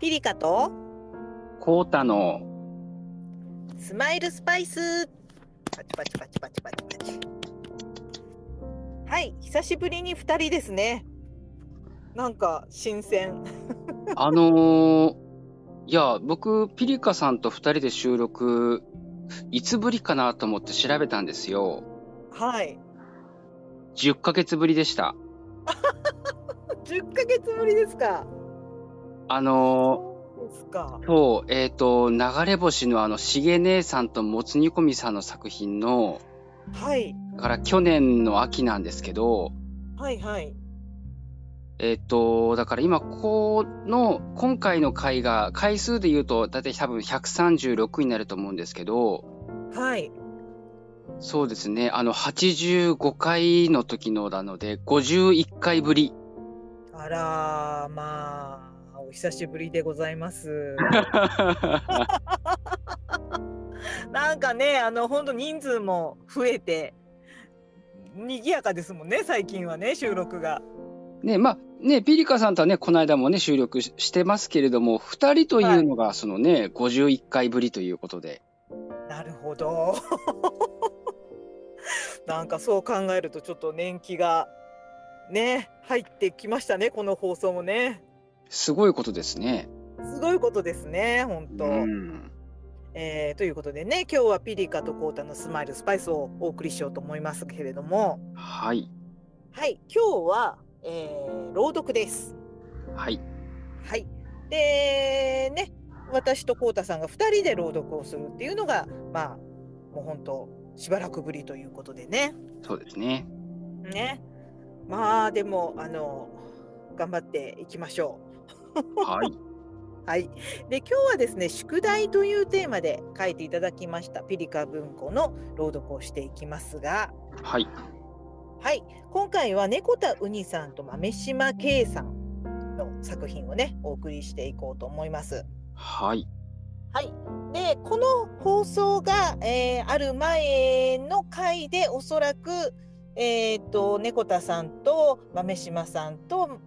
ピリカとコータのスマイルスパイス。パチパチパチパチパチパチ。はい久しぶりに二人ですね。なんか新鮮。あのー、いや僕ピリカさんと二人で収録いつぶりかなと思って調べたんですよ。はい。10ヶ月ぶりでした。10ヶ月ぶりですかあのー、そうえっ、と流れ星のあのしげ姉さんともつ煮込みさんの作品のはい。から去年の秋なんですけどはいはい。えっ、と、だから今、この、今回の回が、回数で言うと、だいたい多分136になると思うんですけど、はい。そうですね、あの、85回の時のなので、51回ぶり。あらまあお久しぶりでございます。なんかねあの本当人数も増えて賑やかですもんね最近はね収録が。ね、まあ、ね、ピリカさんとはね、この間もね、収録ししてますけれども、二人というのが、そのね、51回ぶりということで。なるほど。なんかそう考えるとちょっと年季がね入ってきましたねこの放送もねすごいことですね。すごいことですね本当、うん。えーということでね今日はピリカとコータのスマイルスパイスをお送りしようと思いますけれどもはい。はい今日は、えー朗読ですはい。はいでね私とコータさんが2人で朗読をするっていうのがまあもう本当しばらくぶりということでねそうですね。ねまあでもあの頑張っていきましょはい。う はいで今日はですね宿題というテーマで書いていただきましたピリカ文庫の朗読をしていきますがはい。はい今回は猫田うにさんと豆島圭さんの作品をねお送りしていこうと思いますはい。はい。で、この放送が、えーある前の回で、おそらく、えっ、と、猫田さんと豆島さんと、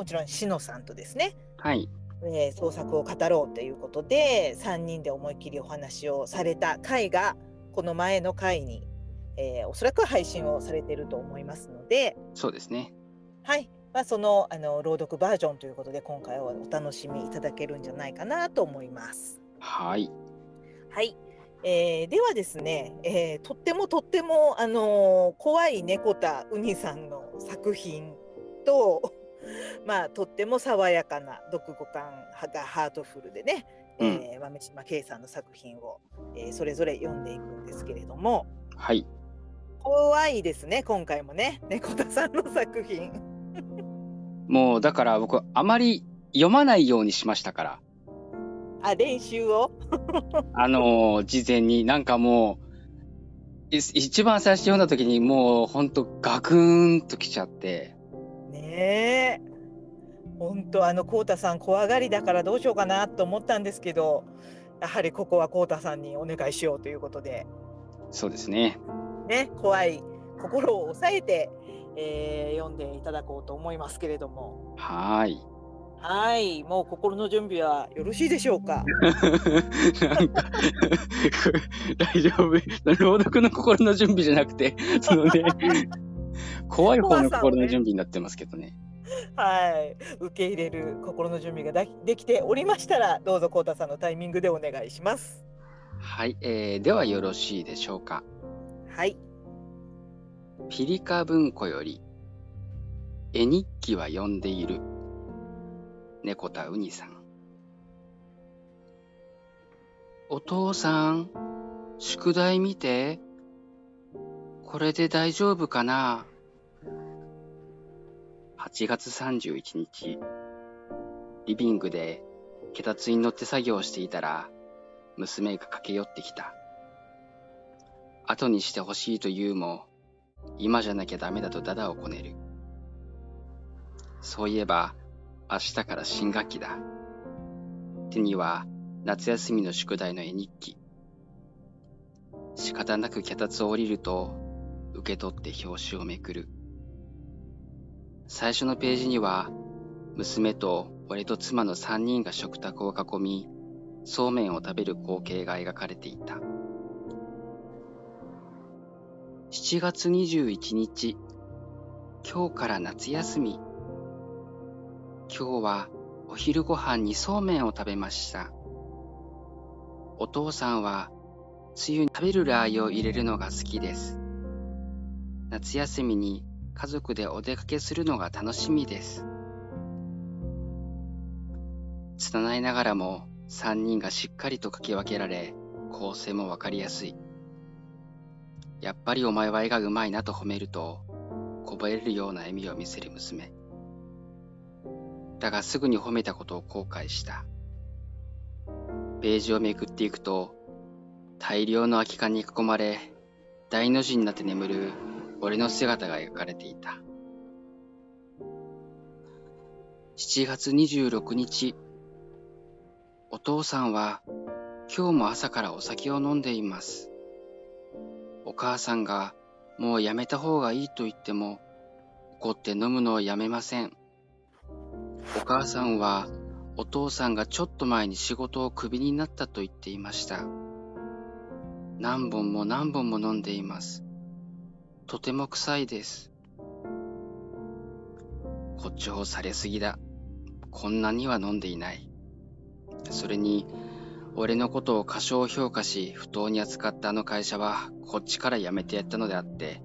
もちろん、しのさんとですね、はい。えー創作を語ろうということで、3人で思いっきりお話をされた回が、この前の回に、えーおそらく配信をされていると思いますので、そうですね。はい。まあ、そのあの朗読バージョンということで、今回はお楽しみいただけるんじゃないかなと思います。はい。はい。えーではですね、えーとってもとっても、あのー怖い猫田うにさんの作品と、まあ、とっても爽やかな読後感がハートフルでね、えー豆島圭さんの作品を、えーそれぞれ読んでいくんですけれどもはい。怖いですね今回もね猫田さんの作品。もう、だから僕、あまり読まないようにしましたから。あ練習を？あのー事前になんかもう、い一番最初読んだ時にもうほんとガクーンときちゃって、ねえ本当あのこうたさん怖がりだからどうしようかなと思ったんですけどやはりここはこうたさんにお願いしようということでそうですね。ね怖い心を抑えて、えー読んでいただこうと思いますけれどもはーい。はいもう心の準備はよろしいでしょうか？なんか 大丈夫？朗読の心の準備じゃなくて、そのね、怖い方の心の準備になってますけどね。はい受け入れる心の準備がだできておりましたらどうぞこうたさんのタイミングでお願いしますはい、えーではよろしいでしょうか。はいピリカ文庫より、絵日記は読んでいる。猫田うにさん。お父さん、宿題見て。これで大丈夫かな？?8 月31日、リビングで脚立に乗って作業していたら、娘が駆け寄ってきた。後にしてほしいと言うも、今じゃなきゃダメだとダダをこねる。そういえば、明日から新学期だ。手には夏休みの宿題の絵日記。仕方なく脚立を降りると、受け取って表紙をめくる。最初のページには、娘と俺と妻の三人が食卓を囲み、そうめんを食べる光景が描かれていた。7月21日、今日から夏休み。今日はお昼ご飯にそうめんを食べました。お父さんは、つゆに食べるラー油を入れるのが好きです。夏休みに家族でお出かけするのが楽しみです。拙いながらも3人がしっかりと書き分けられ、構成もわかりやすい。やっぱりお前は絵がうまいなと褒めると、こぼれるような笑みを見せる娘。だがすぐに褒めたことを後悔した。ページをめくっていくと、大量の空き缶に囲まれ、大の字になって眠る俺の姿が描かれていた。7月26日、お父さんは今日も朝からお酒を飲んでいます。お母さんがもうやめた方がいいと言っても怒って飲むのをやめません。お母さんはお父さんがちょっと前に仕事をクビになったと言っていました。何本も何本も飲んでいます。とても臭いです。誇張されすぎだ。こんなには飲んでいない。それに、俺のことを過小評価し不当に扱ったあの会社はこっちから辞めてやったのであって、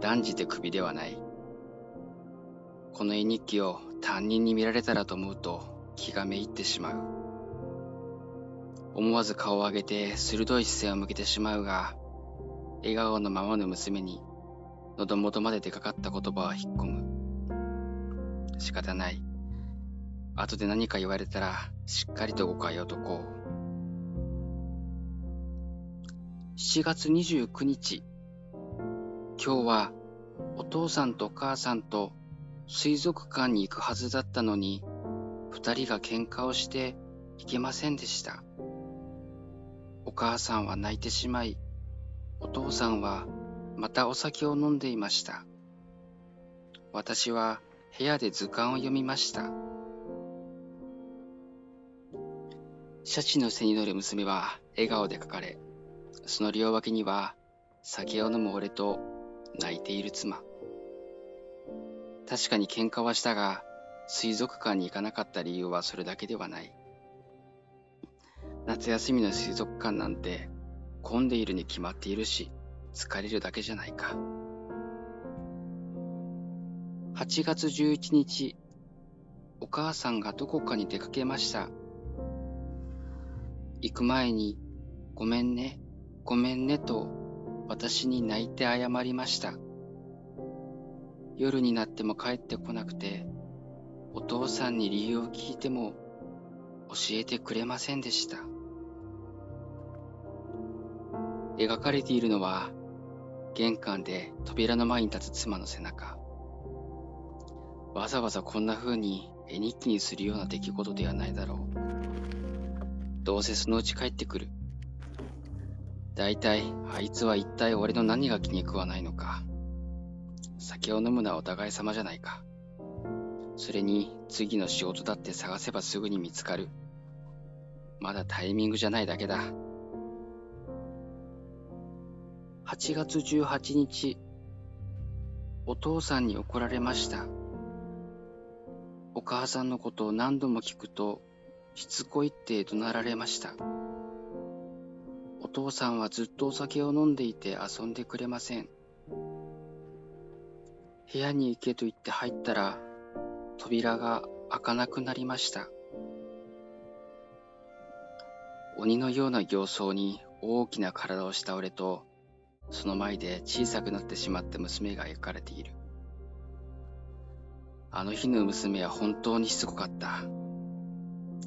断じてクビではない。この絵日記を担任に見られたらと思うと気がめいってしまう。思わず顔を上げて鋭い視線を向けてしまうが、笑顔のままの娘に喉元まで出かかった言葉は引っ込む。仕方ない。後で何か言われたらしっかりと誤解を解こう。7月29日。今日はお父さんとお母さんと水族館に行くはずだったのに、二人が喧嘩をして行けませんでした。お母さんは泣いてしまい、お父さんはまたお酒を飲んでいました。私は部屋で図鑑を読みました。シャチの背に乗る娘は笑顔で描かれ、その両脇には酒を飲む俺と泣いている妻。確かに喧嘩はしたが、水族館に行かなかった理由はそれだけではない。夏休みの水族館なんて混んでいるに決まっているし、疲れるだけじゃないか。8月11日、お母さんがどこかに出かけました。行く前に、ごめんね、ごめんねと私に泣いて謝りました。夜になっても帰ってこなくて、お父さんに理由を聞いても教えてくれませんでした。描かれているのは、玄関で扉の前に立つ妻の背中。わざわざこんな風に絵日記にするような出来事ではないだろう。どうせそのうち帰ってくる。だいたい、あいつは一体俺の何が気に食わないのか。酒を飲むのはお互い様じゃないか。それに、次の仕事だって探せばすぐに見つかる。まだタイミングじゃないだけだ。8月18日、お父さんに怒られました。お母さんのことを何度も聞くと、しつこいって怒鳴られました。お父さんはずっとお酒を飲んでいて遊んでくれません。部屋に行けと言って入ったら、扉が開かなくなりました。鬼のような形相に大きな体をした俺と、その前で小さくなってしまった娘が描かれている。あの日の娘は本当にしつこかった。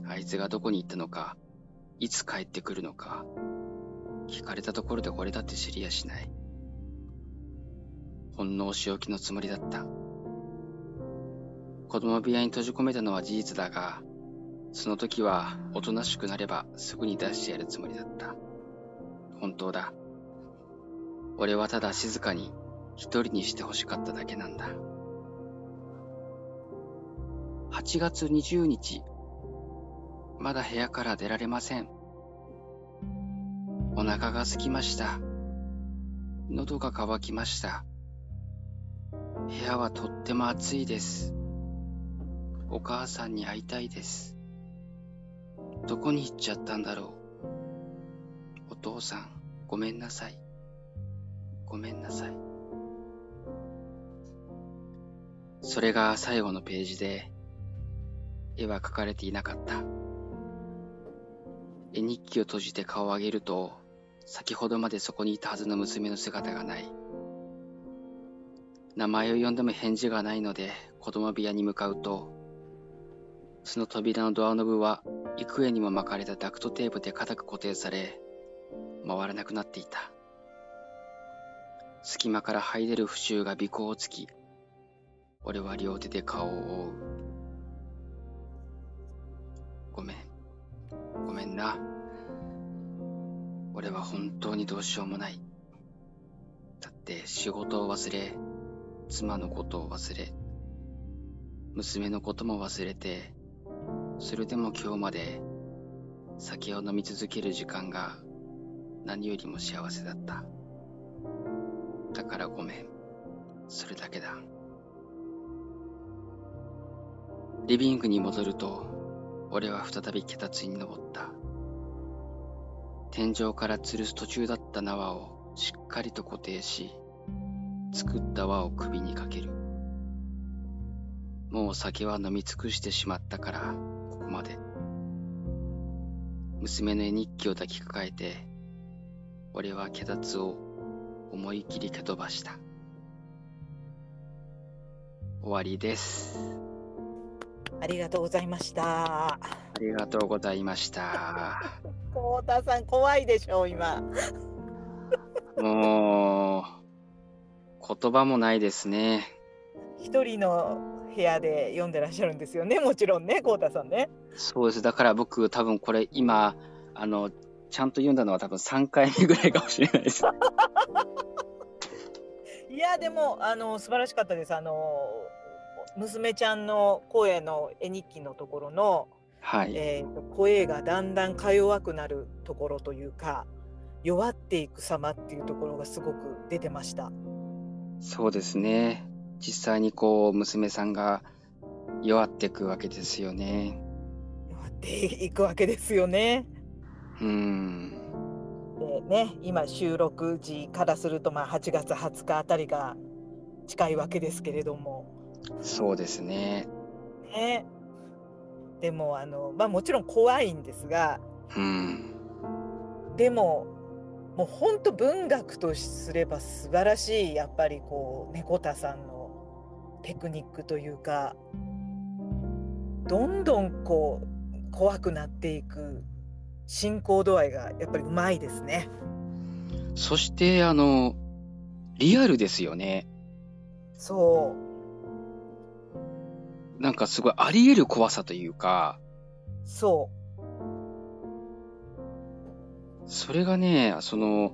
あいつがどこに行ったのか、いつ帰ってくるのか、聞かれたところでこれだって知りやしない。ほんのお仕置きのつもりだった。子供部屋に閉じ込めたのは事実だが、その時はおとなしくなればすぐに出してやるつもりだった。本当だ。俺はただ静かに一人にして欲しかっただけなんだ。8月20日。まだ部屋から出られません。お腹が空きました。喉が渇きました。部屋はとっても暑いです。お母さんに会いたいです。どこに行っちゃったんだろう。お父さん、ごめんなさい。ごめんなさい。それが最後のページで、絵は描かれていなかった。絵日記を閉じて顔を上げると、先ほどまでそこにいたはずの娘の姿がない。名前を呼んでも返事がないので子供部屋に向かうと、その扉のドアノブは幾重にも巻かれたダクトテープで固く固定され、回らなくなっていた。隙間から這い出る腐臭が尾行をつき、俺は両手で顔を覆う。ごめん。ごめんな。俺は本当にどうしようもない。だって仕事を忘れ、妻のことを忘れ、娘のことも忘れて、それでも今日まで酒を飲み続ける時間が何よりも幸せだった。だからごめん。それだけだ。リビングに戻ると、俺は再び脚立に登った。天井から吊るす途中だった縄をしっかりと固定し、作った輪を首にかける。もう酒は飲み尽くしてしまったから、ここまで。娘の絵日記を抱きかかえて、俺は脚立を思い切り蹴飛ばした。終わりです。ありがとうございました。ありがとうございました。幸田さん、怖いでしょう、今。もう、言葉もないですね。一人の部屋で読んでらっしゃるんですよね、もちろんね、こうたさんね。そうです、だから僕、多分これ、今、あの、ちゃんと読んだのは多分3回目ぐらいかもしれないです。いや、でも、あの、素晴らしかったです。あの、娘ちゃんの声の絵日記のところの、はいえー、声がだんだんか弱くなるところというか弱っていく様っていうところがすごく出てましたそうですね実際にこう娘さんが弱っていくわけですよね。弱っていくわけですよね。うん。でね今収録時からするとまあ8月20日あたりが近いわけですけれども。そうですね。ね。でもあのまあもちろん怖いんですが。うん。でももう本当文学とすれば素晴らしいやっぱりこう猫田さんのテクニックというかどんどんこう怖くなっていく進行度合いがやっぱりうまいですね。そしてあのリアルですよね。そう。なんかすごいあり得る怖さというか。そう。それがね、その、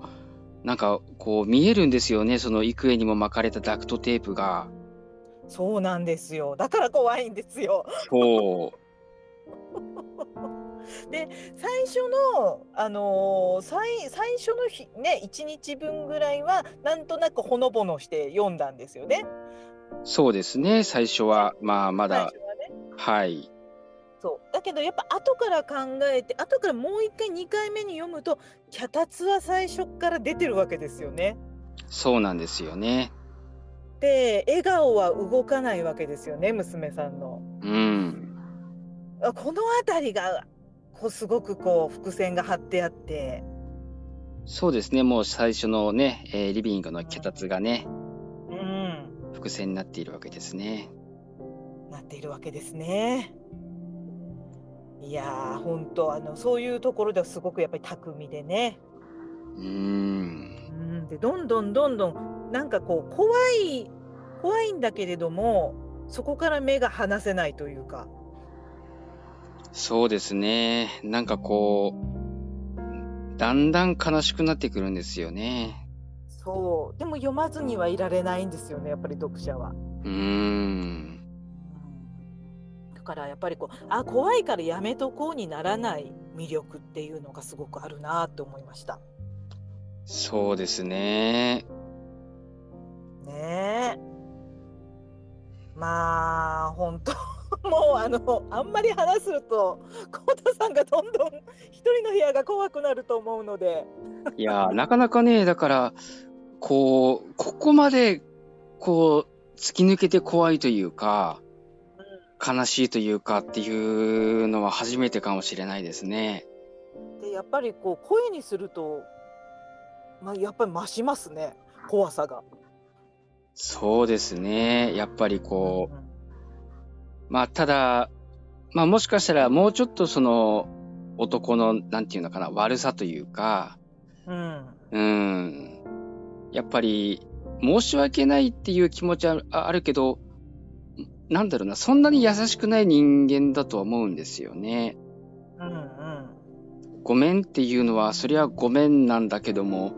なんかこう見えるんですよね、その幾重にも巻かれたダクトテープが。そうなんですよ。だから怖いんですよ。そう。で最初の、あのー、最最初の日ね1日分ぐらいはなんとなくほのぼのして読んだんですよね。そうですね最初はまあまだ、ね、はいそうだけどやっぱ後から考えて後からもう一回2回目に読むと脚立は最初から出てるわけですよね。そうなんですよね。で笑顔は動かないわけですよね娘さんの。うん、この辺りがこうすごくこう伏線が張ってあってそうですねもう最初のね、えー、リビングの脚立がね、うん、伏線になっているわけですね。なっているわけですね。いやー本当あのそういうところではすごくやっぱり巧みでね。うんでどんどんどんどんなんかこう怖い怖いんだけれどもそこから目が離せないというかそうですねなんかこうだんだん悲しくなってくるんですよねそうでも読まずにはいられないんですよねやっぱり読者はうんだかからやっぱりこうあ怖いからやめとこうにならない魅力っていうのがすごくあるなと思いました。そうですね。ねえ。まあ本当 もうあのあんまり話すると久保田さんがどんどん一人の部屋が怖くなると思うので。いやー、なかなかね、だから、こう、ここまで、こう、突き抜けて怖いというか、悲しいというかっていうのは初めてかもしれないですね。でやっぱりこう声にすると、まあ、やっぱり増しますね怖さが。そうですね。やっぱりこう、うんまあ、ただ、まあ、もしかしたらもうちょっとその、男の、なんていうのかな、悪さというか、うんうん。やっぱり、申し訳ないっていう気持ちはああるけど、なんだろうな、そんなに優しくない人間だとは思うんですよね。うんうんごめんっていうのは、そりゃごめんなんだけども、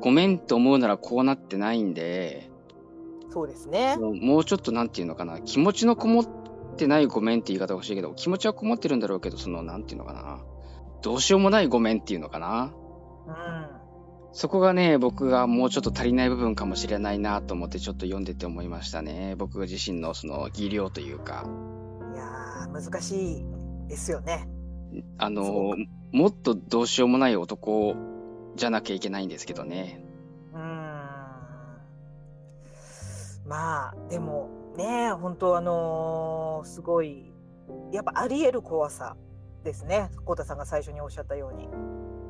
ごめんと思うならこうなってないんで、そうですね。もうもうちょっとなんていうのかな、気持ちのこもってないごめんって言い方が欲しいけど、気持ちはこもってるんだろうけど、その、なんていうのかな、どうしようもないごめんっていうのかな。うんそこがね、僕がもうちょっと足りない部分かもしれないなと思ってちょっと読んでて思いましたね。僕自身のその技量というか、いやー難しいですよね。あのもっとどうしようもない男じゃなきゃいけないんですけどね。うーんまあでもね本当あのーすごいやっぱありえる怖さですね浩太さんが最初におっしゃったように。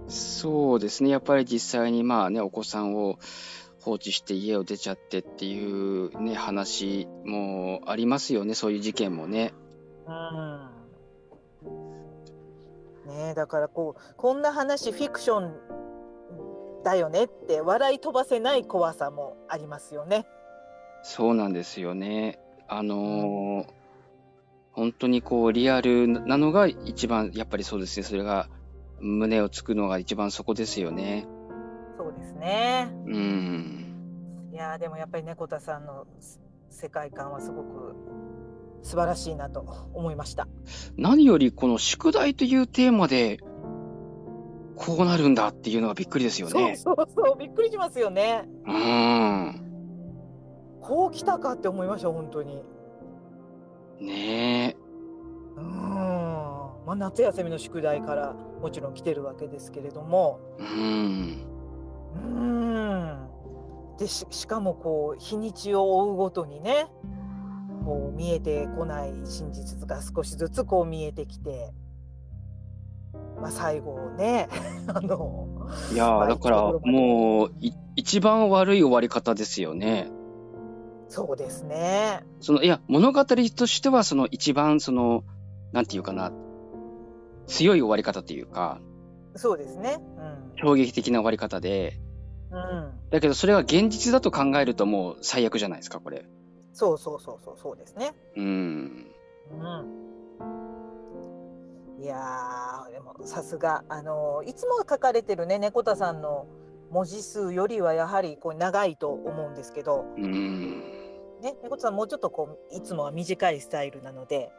そうですね。やっぱり実際にまあね、お子さんを放置して家を出ちゃってっていうね、話もありますよね。そういう事件もね。うんねえだからこうこんな話フィクションだよねって笑い飛ばせない怖さもありますよね。そうなんですよね。あのー本当にこうリアルなのが一番やっぱりそうですね。それが胸をつくのが一番そこですよね。そうですね。うん。いやーでもやっぱり猫田さんのす世界観はすごく素晴らしいなと思いました。何よりこの宿題というテーマでこうなるんだっていうのがびっくりですよね。そうそうそうびっくりしますよね。うん。こう来たかって思いました本当に。ねえ。うん。まあ夏休みの宿題からもちろん来てるわけですけれども。うん。うん。でししかもこう日にちを追うごとにねこう見えてこない真実が少しずつこう見えてきて。まあ、最後ね あのいやーだからもうい一番悪い終わり方ですよね。そうですね。そのいや物語としてはその一番そのなんていうかな強い終わり方っていうかそうですね。衝撃的な終わり方でうん。うん。だけどそれが現実だと考えるともう最悪じゃないですかこれ。そうそうそうそうそうですね。うん。うん。いやーでもさすがあのいつも書かれてるね猫田さんの文字数よりはやはりこう長いと思うんですけど、うん。ね、猫田さんもうちょっとこういつもは短いスタイルなので。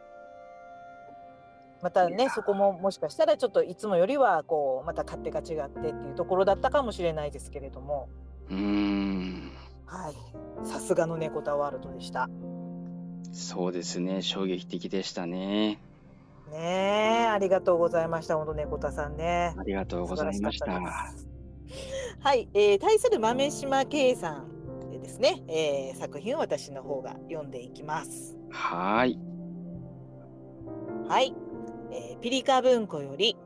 またねそこももしかしたらちょっといつもよりはこうまた勝手が違ってっていうところだったかもしれないですけれどもうん。はいさすがの猫田ワールドでした。そうですね衝撃的でしたね。ねえ、ありがとうございました。本当猫田さんね。ありがとうございました。はい、えー、対する豆島圭さんでですね、えー、作品を私の方が読んでいきます。はーい。はい、えー、ピリカ文庫より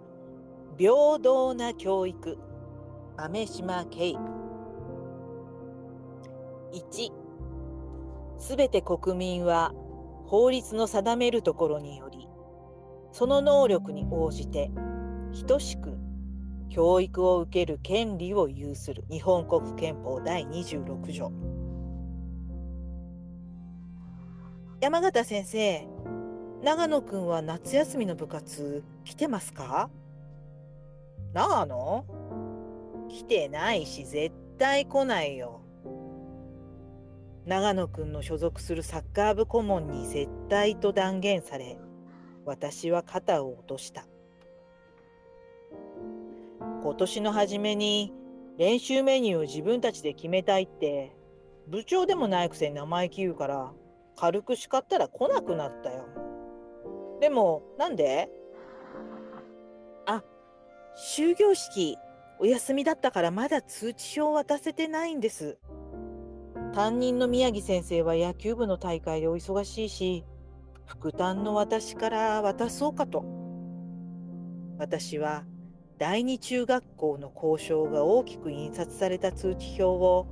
平等な教育豆島圭1すべて国民は法律の定めるところによりその能力に応じて等しく教育を受ける権利を有する。日本国憲法第26条。山形先生長野くんは夏休みの部活来てますか？長野来てないし絶対来ないよ。長野くんの所属するサッカー部顧問に絶対と断言され私は肩を落とした。今年の初めに練習メニューを自分たちで決めたいって部長でもないくせに生意気言うから軽く叱ったら来なくなったよ。でもなんで？あ、終業式お休みだったからまだ通知表渡せてないんです。担任の宮城先生は野球部の大会でお忙しいし、副担の私から渡そうかと。私は第二中学校の交渉が大きく印刷された通知表を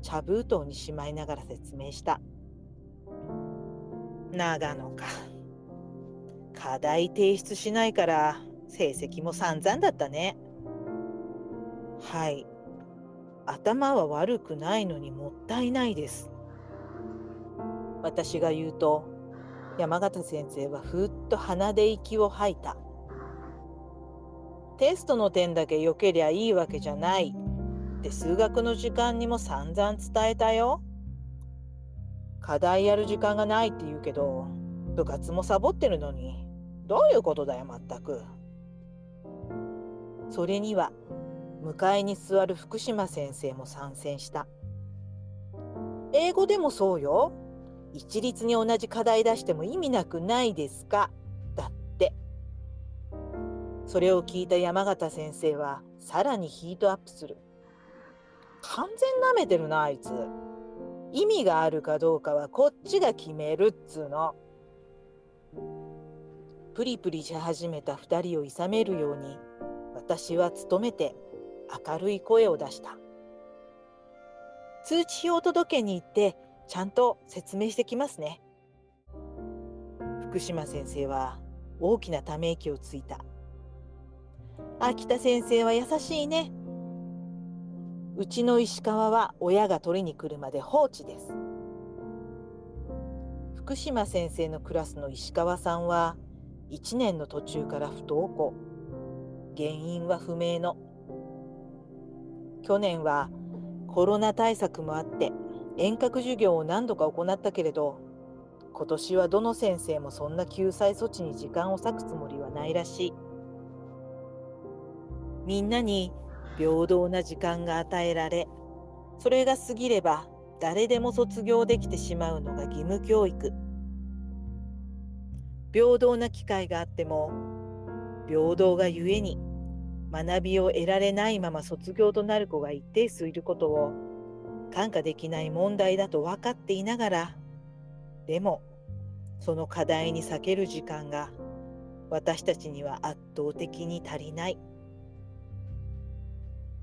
茶封筒にしまいながら説明した。長野か。課題提出しないから成績も散々だったね。はい。頭は悪くないのにもったいないです。私が言うと、山形先生はふっと鼻で息を吐いた。テストの点だけ良けりゃいいわけじゃないって数学の時間にも散々伝えたよ。課題やる時間がないって言うけど、部活もサボってるのに、どういうことだよ、まったく。それには、向かいに座る福島先生も参戦した。英語でもそうよ。一律に同じ課題出しても意味なくないですかそれを聞いた山形先生はさらにヒートアップする。完全なめてるなあいつ。意味があるかどうかはこっちが決めるっつうの。プリプリし始めた2人をいさめるように私は努めて明るい声を出した。通知表届けに行ってちゃんと説明してきますね。福島先生は大きなため息をついた。秋田先生は優しいね。うちの石川は親が取りに来るまで放置です。福島先生のクラスの石川さんは1年の途中から不登校。原因は不明の。去年はコロナ対策もあって遠隔授業を何度か行ったけれど今年はどの先生もそんな救済措置に時間を割くつもりはないらしい。みんなに平等な時間が与えられ、それが過ぎれば誰でも卒業できてしまうのが義務教育。平等な機会があっても、平等がゆえに学びを得られないまま卒業となる子が一定数いることを看過できない問題だと分かっていながら、でも、その課題に避ける時間が私たちには圧倒的に足りない。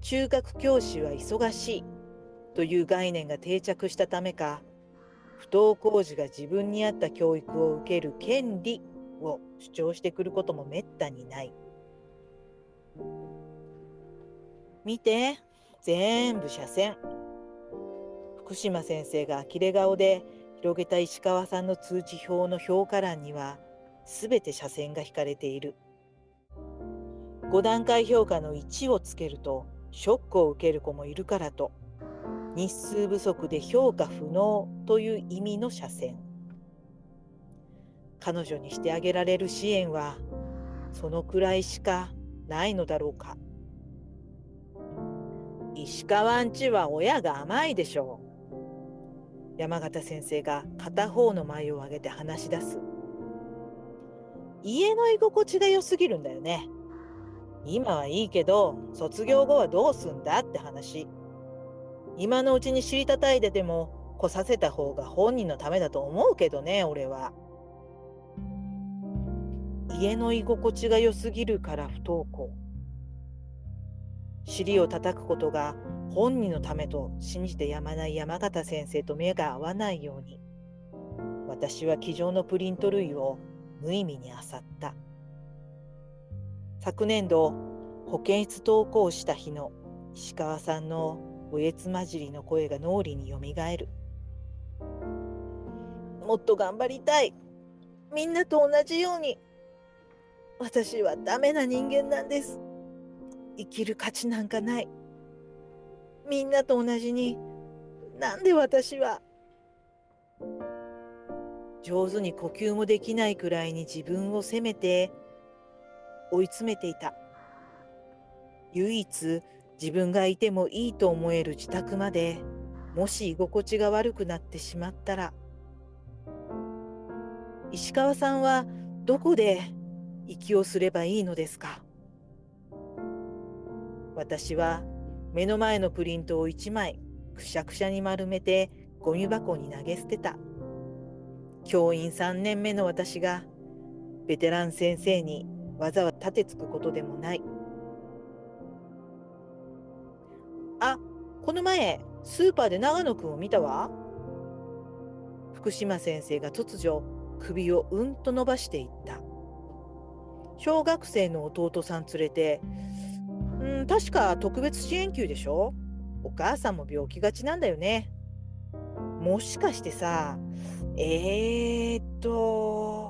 中学教師は忙しいという概念が定着したためか不登校児が自分に合った教育を受ける権利を主張してくることもめったにない。見て、全部斜線。福島先生が呆れ顔で広げた石川さんの通知表の評価欄には、すべて斜線が引かれている。5段階評価の1をつけると、ショックを受ける子もいるからと日数不足で評価不能という意味の斜線。彼女にしてあげられる支援はそのくらいしかないのだろうか。石川んちは親が甘いでしょう。山形先生が片方の眉を上げて話し出す。家の居心地が良すぎるんだよね。今はいいけど、卒業後はどうすんだって話。今のうちに知りたたいでても、来させた方が本人のためだと思うけどね、俺は。家の居心地が良すぎるから不登校。尻を叩くことが本人のためと信じてやまない山形先生と目が合わないように、私は机上のプリント類を無意味に漁った。昨年度保健室登校した日の石川さんのおえつ混じりの声が脳裏によみがえる。もっと頑張りたい。みんなと同じように。私はダメな人間なんです。生きる価値なんかない。みんなと同じに。なんで私は。上手に呼吸もできないくらいに自分を責めて追い詰めていた。唯一自分がいてもいいと思える自宅までもし居心地が悪くなってしまったら。石川さんはどこで息をすればいいのですか？私は目の前のプリントを1枚くしゃくしゃに丸めてゴミ箱に投げ捨てた。教員3年目の私がベテラン先生に技は立てつくことでもない。あこの前スーパーで長野くんを見たわ。福島先生が突如首をうんと伸ばしていった。小学生の弟さん連れてうん確か特別支援級でしょ？お母さんも病気がちなんだよね。もしかしてさえー、っと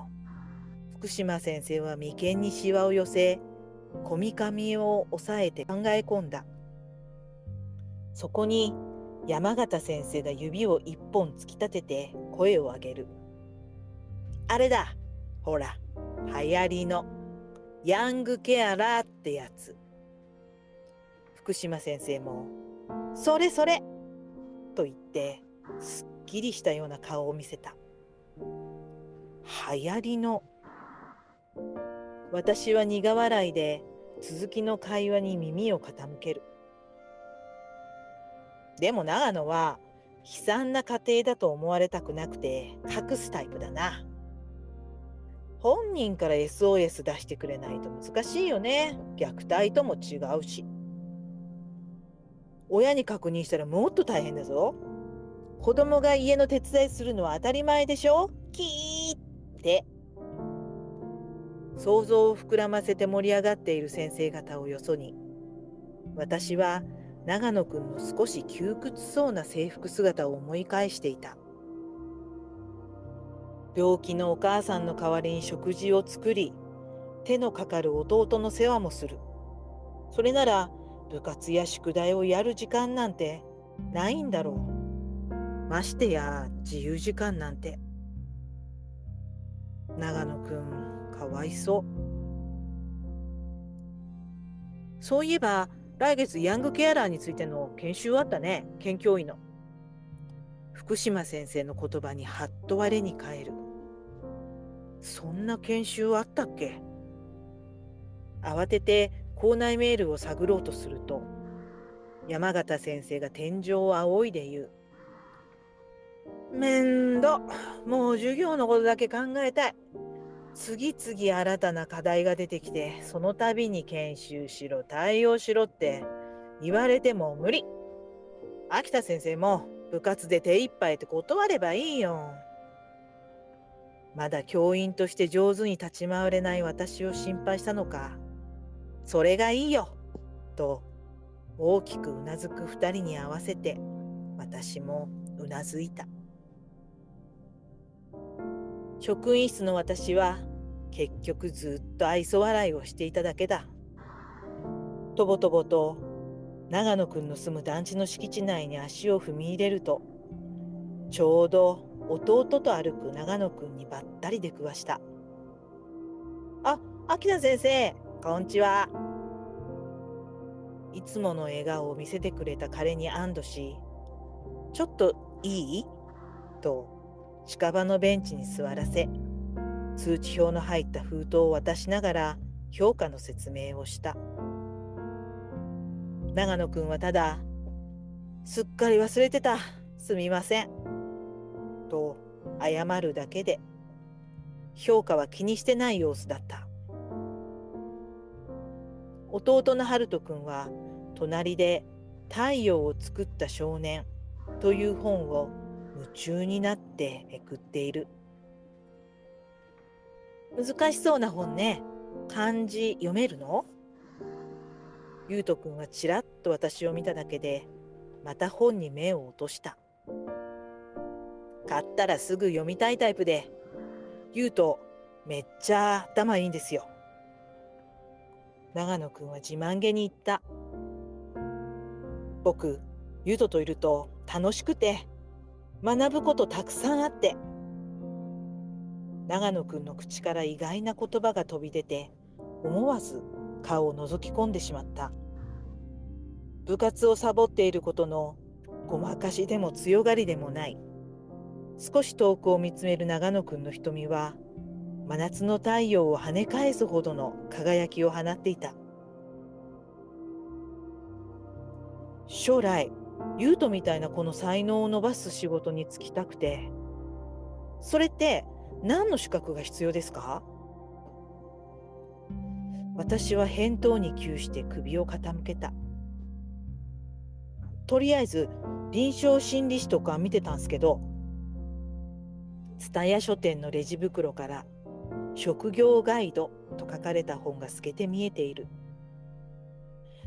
福島先生は眉間にしわを寄せこみかみを押さえて考え込んだそこに山形先生が指を一本突き立てて声を上げる。あれだほら、流行りのヤングケアラーってやつ。福島先生も、それそれと言って、すっきりしたような顔を見せた。流行りの。私は苦笑いで続きの会話に耳を傾ける。でも長野は悲惨な家庭だと思われたくなくて隠すタイプだな。本人から SOS 出してくれないと難しいよね。虐待とも違うし。親に確認したらもっと大変だぞ。子供が家の手伝いするのは当たり前でしょ？キーって。想像を膨らませて盛り上がっている先生方をよそに、私は長野くんの少し窮屈そうな制服姿を思い返していた。病気のお母さんの代わりに食事を作り、手のかかる弟の世話もする。それなら部活や宿題をやる時間なんてないんだろう。ましてや自由時間なんて。長野くん、かわいそう。そういえば、来月ヤングケアラーについての研修あったね、研究医の。福島先生の言葉にはっと我に返る。そんな研修あったっけ？慌てて校内メールを探ろうとすると、山形先生が天井を仰いで言う。めんど、もう授業のことだけ考えたい。次々新たな課題が出てきて、その度に研修しろ、対応しろって言われても無理。秋田先生も部活で手一杯って断ればいいよ。まだ教員として上手に立ち回れない私を心配したのか。それがいいよ。と大きくうなずく二人に合わせて私もうなずいた。職員室の私は結局ずっと愛想笑いをしていただけだ。とぼとぼと長野くんの住む団地の敷地内に足を踏み入れるとちょうど弟と歩く長野くんにばったり出くわした。あ、秋田先生、こんにちは。いつもの笑顔を見せてくれた彼に安堵し、ちょっといい？と近場のベンチに座らせ、通知表の入った封筒を渡しながら評価の説明をした。長野くんはただ、すっかり忘れてた。すみません。と謝るだけで、評価は気にしてない様子だった。弟の春人くんは隣で太陽を作った少年という本を夢中になってめくっている。難しそうな本ね。漢字読めるの？ゆうとくんはちらっと私を見ただけで、また本に目を落とした。買ったらすぐ読みたいタイプで、ゆうとめっちゃ頭いいんですよ。長野くんは自慢げに言った。僕、ゆうとといると楽しくて学ぶことたくさんあって。長野くんの口から意外な言葉が飛び出て思わず顔を覗き込んでしまった。部活をサボっていることのごまかしでも強がりでもない。少し遠くを見つめる長野くんの瞳は真夏の太陽を跳ね返すほどの輝きを放っていた。将来優斗みたいなこの才能を伸ばす仕事に就きたくて。それって何の資格が必要ですか？私は返答に窮して首を傾けた。とりあえず臨床心理士とか見てたんすけど蔦屋書店のレジ袋から「職業ガイド」と書かれた本が透けて見えている。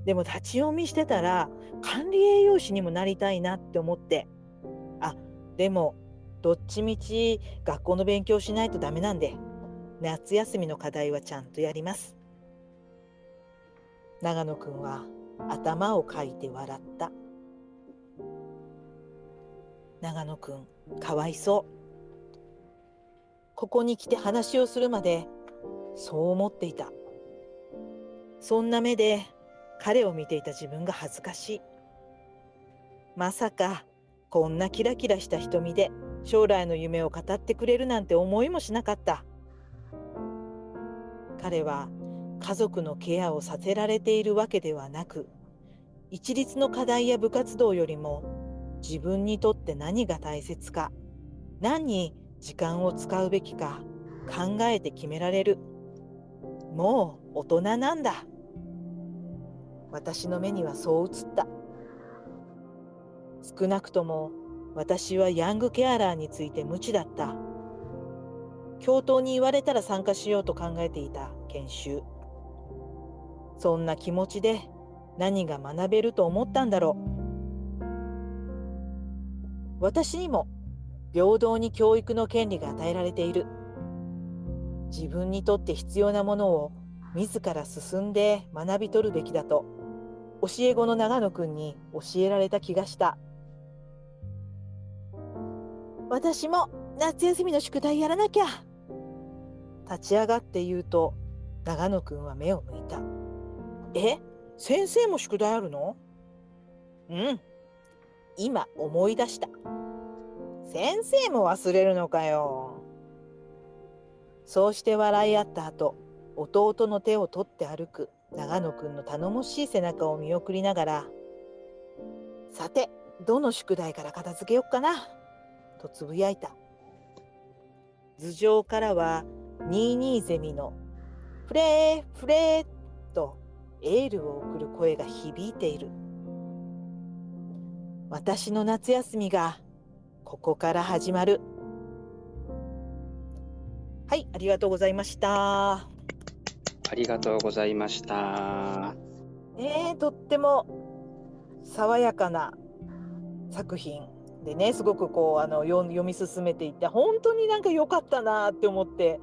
でも立ち読みしてたら管理栄養士にもなりたいなって思って。あでもどっちみち学校の勉強しないとダメなんで夏休みの課題はちゃんとやります。長野くんは頭をかいて笑った。長野くんかわいそう。ここに来て話をするまでそう思っていた。そんな目で彼を見ていた自分が恥ずかしい。まさかこんなキラキラした瞳で将来の夢を語ってくれるなんて思いもしなかった。彼は家族のケアをさせられているわけではなく一律の課題や部活動よりも自分にとって何が大切か何に時間を使うべきか考えて決められる。もう大人なんだ。私の目にはそう映った。少なくとも私はヤングケアラーについて無知だった。教頭に言われたら参加しようと考えていた研修。そんな気持ちで何が学べると思ったんだろう。私にも平等に教育の権利が与えられている。自分にとって必要なものを自ら進んで学び取るべきだと。教え子の長野くんに教えられた気がした。私も夏休みの宿題やらなきゃ。立ち上がって言うと長野くんは目を向いた。え？先生も宿題あるの？うん。今思い出した。先生も忘れるのかよ。そうして笑い合った後弟の手を取って歩く。長野くんの頼もしい背中を見送りながらさてどの宿題から片付けよっかなとつぶやいた頭上からは22ゼミの「フレーフレー」とエールを送る声が響いている私の夏休みがここから始まる。はい、ありがとうございました。ありがとうございました。えー、とっても爽やかな作品でね、すごくこうあの読み進めていって、本当になんか良かったなって思って、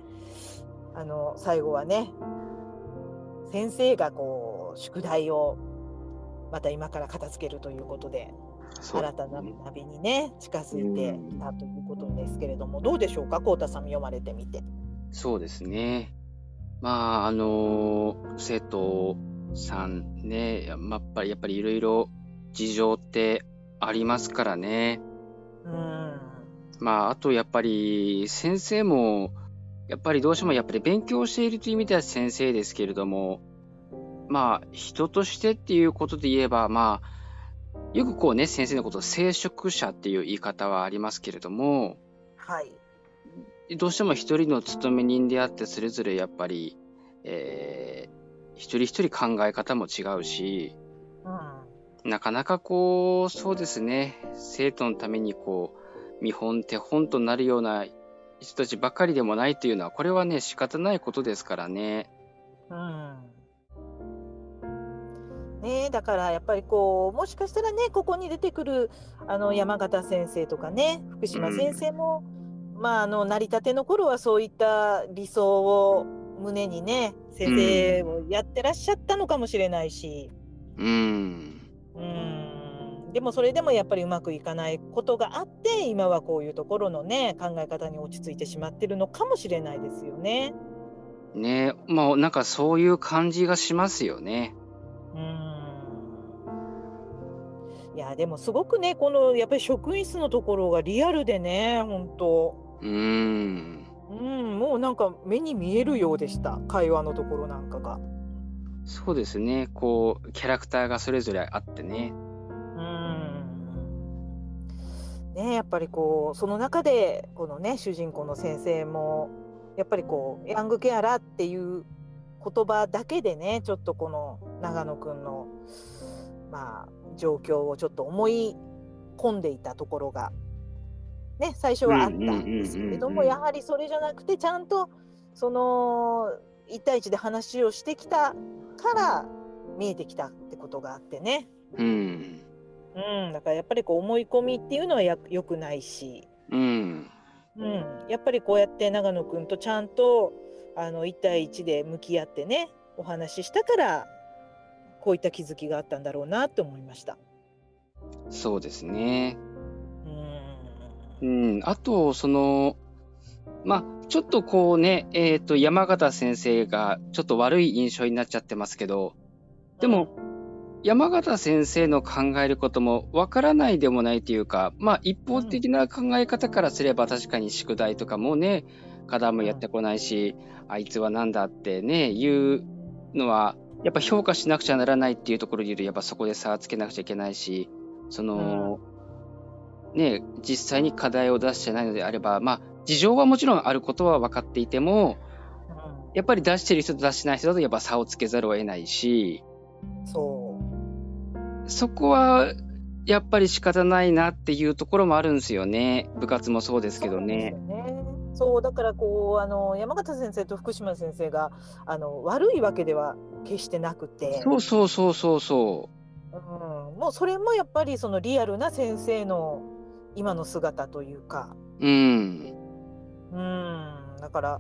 あの最後はね、先生がこう宿題をまた今から片付けるということで、新たな旅にね近づいてきたということですけれども、どうでしょうか？浩太さん読まれてみて。そうですね。まああの生徒さんね、まあ、やっぱりやっぱりいろいろ事情ってありますからね。うん。まああとやっぱり先生もやっぱりどうしてもやっぱり勉強しているという意味では先生ですけれども、まあ人としてっていうことで言えばまあよくこうね、先生のことを聖職者っていう言い方はありますけれども、はい。どうしても一人の勤め人であって、それぞれやっぱり、えー、一人一人考え方も違うし、うん、なかなかこう、そうですね、生徒のためにこう、見本、手本となるような人たちばかりでもないというのは、これはね、仕方ないことですからね。うん。ね、だからやっぱりこうもしかしたらねここに出てくるあの山形先生とかね福島先生も、うん、まああの成り立ての頃はそういった理想を胸にね先生をやってらっしゃったのかもしれないし。うん、うんでもそれでもやっぱりうまくいかないことがあって今はこういうところのね考え方に落ち着いてしまってるのかもしれないですよね。ねまあなんかそういう感じがしますよね。うんいやでもすごくねこのやっぱり職員室のところがリアルでね本当うーん。うんもうなんか目に見えるようでした会話のところなんかが。そうですね。こう、キャラクターがそれぞれあってね。うんねやっぱりこうその中でこのね主人公の先生もやっぱりこうヤングケアラーっていう言葉だけでねちょっとこの長野くんのまあ状況をちょっと思い込んでいたところがね最初はあったんですけれどもやはりそれじゃなくてちゃんとその1対1で話をしてきたから見えてきたってことがあってね。うん。うん、だからやっぱりこう思い込みっていうのはや良くないし、うん。うん、やっぱりこうやって長野くんとちゃんとあの1対1で向き合ってねお話ししたからこういった気づきがあったんだろうなって思いました。そうですね。うん。あと、その、まあ、ちょっとこうね、えっ、と、山形先生がちょっと悪い印象になっちゃってますけど、でも、山形先生の考えることもわからないでもないというか、まあ一方的な考え方からすれば確かに宿題とかもね、課題もやってこないし、あいつはなんだってね、言うのは、やっぱ評価しなくちゃならないっていうところで言うと、やっぱそこで差をつけなくちゃいけないし、その、ね、実際に課題を出してないのであれば、まあ事情はもちろんあることは分かっていても、うん。やっぱり出してる人と出してない人だとやっぱ差をつけざるを得ないし、そう。そこは、やっぱり仕方ないなっていうところもあるんですよね。部活もそうですけどね。そうだからこうあの山形先生と福島先生があの悪いわけでは決してなくて、そうそうそうそうそうん、もうそれもやっぱりそのリアルな先生の今の姿というか、う。うん。うん、だから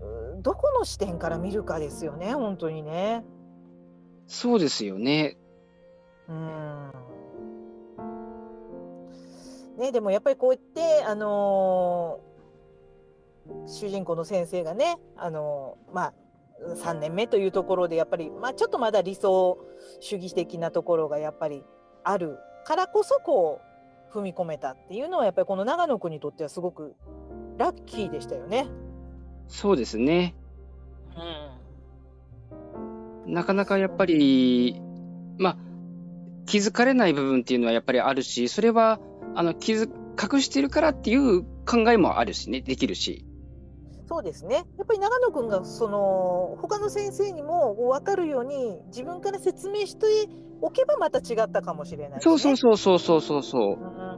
うどこの視点から見るかですよね本当にね。そうですよね。うんね、でもやっぱりこうやって、あのー主人公の先生がね、あのーまあ、3年目というところでやっぱり、まあ、ちょっとまだ理想主義的なところがやっぱりあるからこそこう踏み込めたっていうのはやっぱりこの長野君にとってはすごくラッキーでしたよね。そうですね。うんなかなかやっぱり、まあ、気づかれない部分っていうのはやっぱりあるし、それは、あの、気づ、隠してるからっていう考えもあるしね、できるし。そうですね。やっぱり長野くんがその他の先生にも分かるように自分から説明しておけばまた違ったかもしれない、ね。そうそうそうそうそうそうそう。うんうん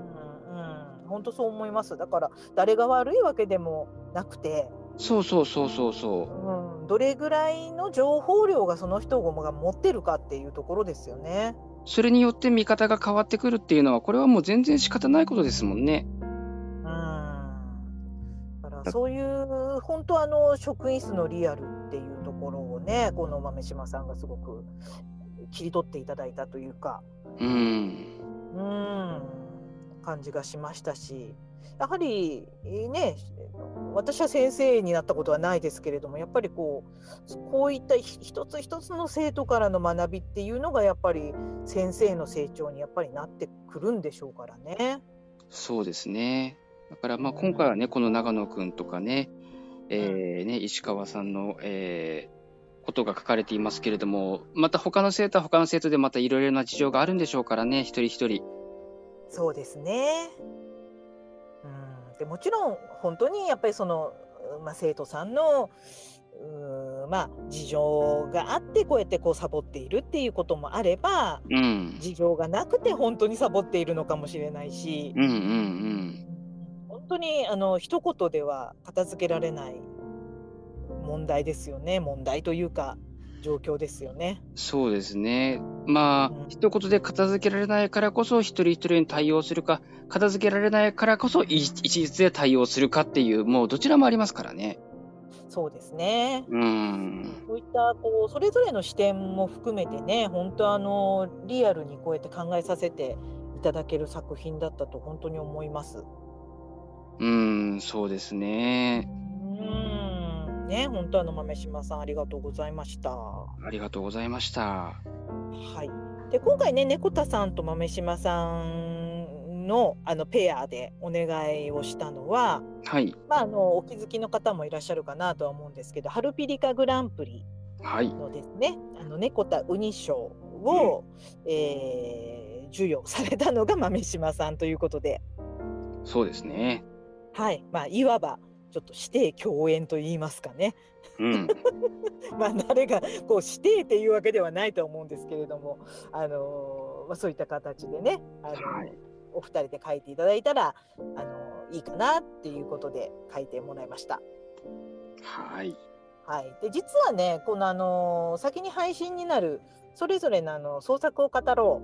うん。本当そう思います。だから誰が悪いわけでもなくて、そうそうそうそうそう。うん、どれぐらいの情報量がその人が持ってるかっていうところですよね。それによって見方が変わってくるっていうのは、これはもう全然仕方ないことですもんね。うん。だからそういう本当あの職員室のリアルっていうところをね、この豆島さんがすごく切り取っていただいたというか、うん。うん、感じがしましたし、やはりね、私は先生になったことはないですけれども、やっぱりこう、こういった一つ一つの生徒からの学びっていうのが、やっぱり先生の成長にやっぱりなってくるんでしょうからね。そうですね。だからまあ今回はね、この長野くんとかね、えーね、石川さんの、えーことが書かれていますけれども、また他の生徒は他の生徒でまたいろいろな事情があるんでしょうからね、一人一人。そうですね。うん、でもちろん本当にやっぱりその、まあ、生徒さんのうーまあ、事情があってこうやってこうサボっているっていうこともあればうん。事情がなくて本当にサボっているのかもしれないしうんうんうん。本当にあの一言では片付けられない問題ですよね問題というか状況ですよね。そうですね。まあ、うん一言で片付けられないからこそ一人一人に対応するか、片付けられないからこそ一一律で対応するかっていう、もうどちらもありますからね。そうですね。うん。そういったこうそれぞれの視点も含めてね、本当あのリアルにこうやって考えさせていただける作品だったと本当に思います。うーん、そうですね。うーん、ね、本当あの豆島さんありがとうございました。はありがとうございました。い。で今回ね猫田さんと豆島さんのあのペアでお願いをしたのは、はい、まああのお気づきの方もいらっしゃるかなとは思うんですけど、ハルピリカグランプリはい、のですね、あの猫田ウニ賞を、えー授与されたのが豆島さんということで、そうですね。はい、まあいわばちょっと指定共演と言いますかね。うん、まあ誰がこう指定っていうわけではないと思うんですけれども、あのーまあ、そういった形でね、あのはい、お二人で書いていただいたら、あのーいいかなっていうことで書いてもらいました。はい、はい、で実はねこの、あのー先に配信になるそれぞれのあの創作を語ろ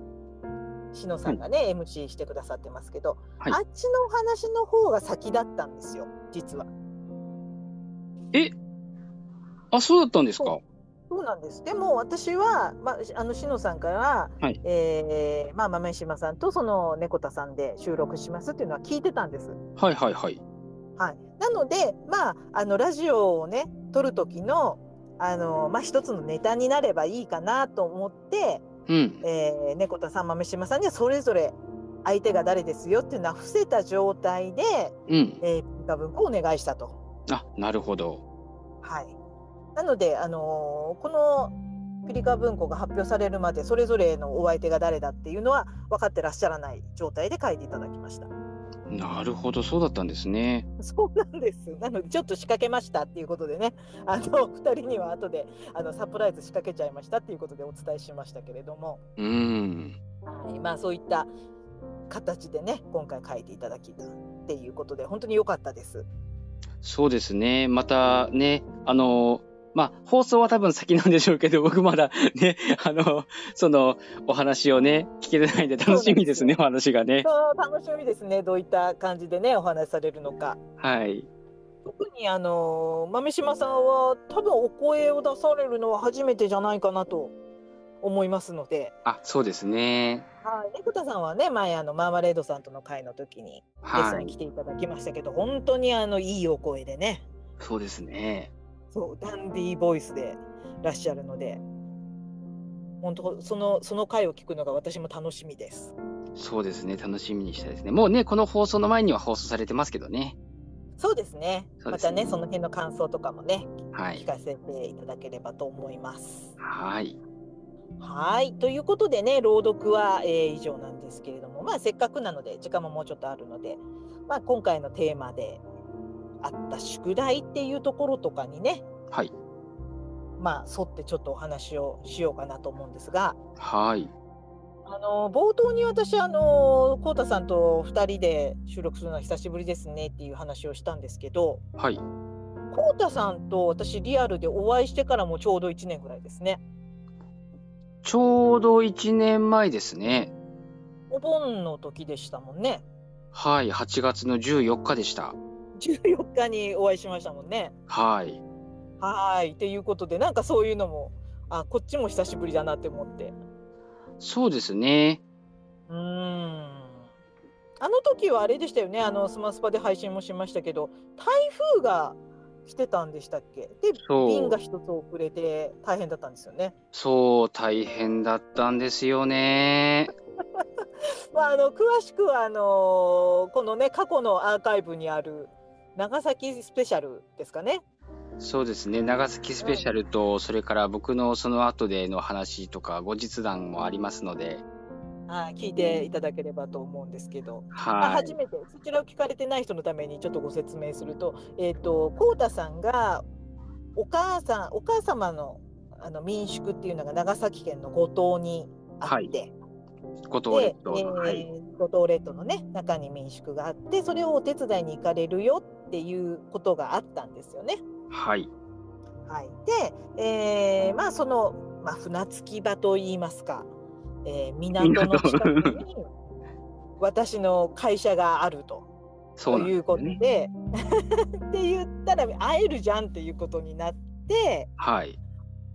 うしのさんがね、MC してくださってますけど、はいあっちのお話の方が先だったんですよ実は。え、あ、そうだったんですか？そうなんです。でも私は、まあ、あのしのさんから、はいえーまあ、豆島さんとその猫田さんで収録しますっていうのは聞いてたんです。はい、はい、はい。はい、なので、まあ、あのラジオをね撮る時のあの、まあ、一つのネタになればいいかなと思って、うん、えー猫田さん豆島さんにはそれぞれ相手が誰ですよっていうのは伏せた状態で、うん、えー、文庫をお願いしたと。あ、なるほど。はい、なので、あのーこのピリカ文庫が発表されるまでそれぞれのお相手が誰だっていうのは分かってらっしゃらない状態で書いていただきました。なるほど、そうだったんですね。そうなんです。なのでちょっと仕掛けましたっていうことでね、あの2人には後であのサプライズ仕掛けちゃいましたっていうことでお伝えしましたけれども、うん、はい、まあそういった形でね今回書いていただきたっていうことで本当に良かったです。そうですね。またね、あの、まあ、放送は多分先なんでしょうけど、僕まだね、あの、その、お話をね、聞けてないんで楽しみですね、お話がね。そう楽しみですねどういった感じでねお話しされるのか。はい。特にあの豆島さんは多分お声を出されるのは初めてじゃないかなと思いますので、あ、そうですね。はい、猫田さんはね前あのマーマレードさんとの会の時にゲストはい。に来ていただきましたけど、本当にあのいいお声でねそうですね。そうダンディーボイスでいらっしゃるので本当そのその回を聞くのが私も楽しみです。そうですね。楽しみにしたいですね。もうね、この放送の前には放送されてますけどね。そうですねすねたねその辺の感想とかもねはい。聞かせていただければと思います。はい。はいということでね朗読は、えー以上なんですけれどもまあせっかくなので時間ももうちょっとあるので、まあ、今回のテーマであった宿題っていうところとかにねはい。まあ沿ってちょっとお話をしようかなと思うんですがはい。あの冒頭に私あのこうたさんと2人で収録するのは久しぶりですねっていう話をしたんですけどはい。こうたさんと私リアルでお会いしてからもちょうど1年ぐらいですね。ちょうど1年前ですね。お盆の時でしたもんね。はい。8月の14日でした。14日にお会いしましたもんね。はい。はい。っていうことで、なんかそういうのも、あ、こっちも久しぶりだなって思って。そうですね。うーん。あの時はあれでしたよね。あの、スマスパで配信もしましたけど、台風が来てたんでしたっけ？で、便が一つ遅れて大変だったんですよね。そう、大変だったんですよね。まあ、あの、詳しくは、あのこのね、過去のアーカイブにある、長崎スペシャルですかね。そうですね。長崎スペシャルと、それから僕のその後での話とか、後日談もありますので、はい、聞いていただければと思うんですけど。まあ、はい。初めてそちらを聞かれてない人のためにちょっとご説明すると、えっ、と、こうたさんがお母さん、お母様のあの民宿っていうのが長崎県の五島にあって、五島で列、島の、はい。えー五島列島のね、中に民宿があって、それをお手伝いに行かれるよっていうことがあったんですよね。はい。はい。で、えーまあその、まあ、船着き場といいますか、えー港の近くに私の会社があると。そうなんということで って言ったら会えるじゃんっていうことになって、はい。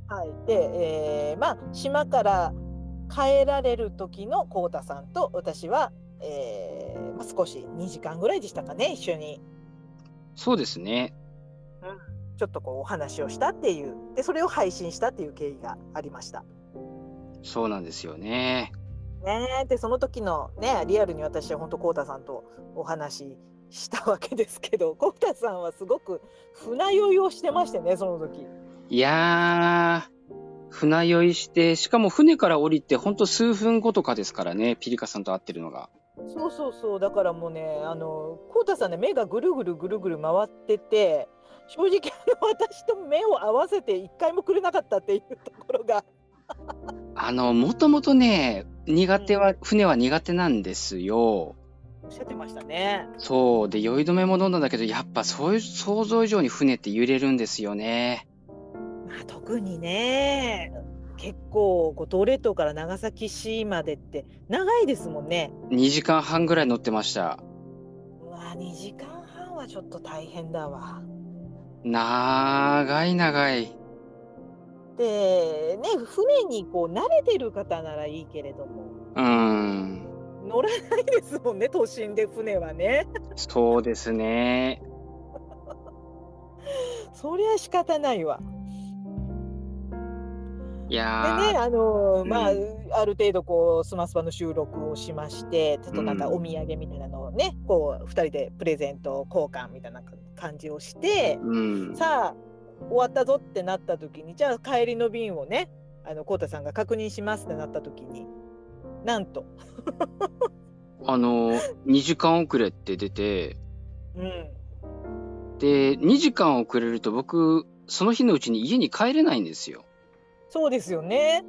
はい、で、えーまあ島から帰られる時の浩太さんと私は、えーまあ、少し2時間ぐらいでしたかね一緒にそうですね。ちょっとこうお話をしたっていうでそれを配信したっていう経緯がありました。そうなんですよね。ね、でその時のねリアルに私は本当浩太さんとお話ししたわけですけど 浩太さんはすごく船酔いをしてましてねその時。いやー、船酔いして、しかも船から降りて、ほんと数分後とかですからね、ピリカさんと会ってるのが。そうそうそうだからもうねあの浩太さんね目がぐるぐるぐるぐる回ってて正直あの私と目を合わせて一回もくれなかったっていうところがあの、もともとね、苦手は、船は苦手なんですよ。おっしゃってましたね。そう。で、酔い止めも飲んだんだけど、やっぱそういう想像以上に船って揺れるんですよね。まあ、特にね結構五島列島から長崎市までって長いですもんね。2時間半ぐらい乗ってました。うわ2時間半はちょっと大変だわ。長い長い。でね船にこう慣れてる方ならいいけれどもうーん。乗らないですもんね都心で船はね。そうですね。そりゃ仕方ないわ。いでやー、ねあのまあ、うある程度こうスマスパの収録をしましてちょっとなんかうんお土産みたいなのをね、こう2人でプレゼント交換みたいな感じをして、うん。さあ終わったぞってなった時にじゃあ帰りの便をねあの浩太さんが確認しますってなった時になんと、あの、2時間遅れって出て、うん、で、2時間遅れると僕、その日のうちに家に帰れないんですよ。そうですよね。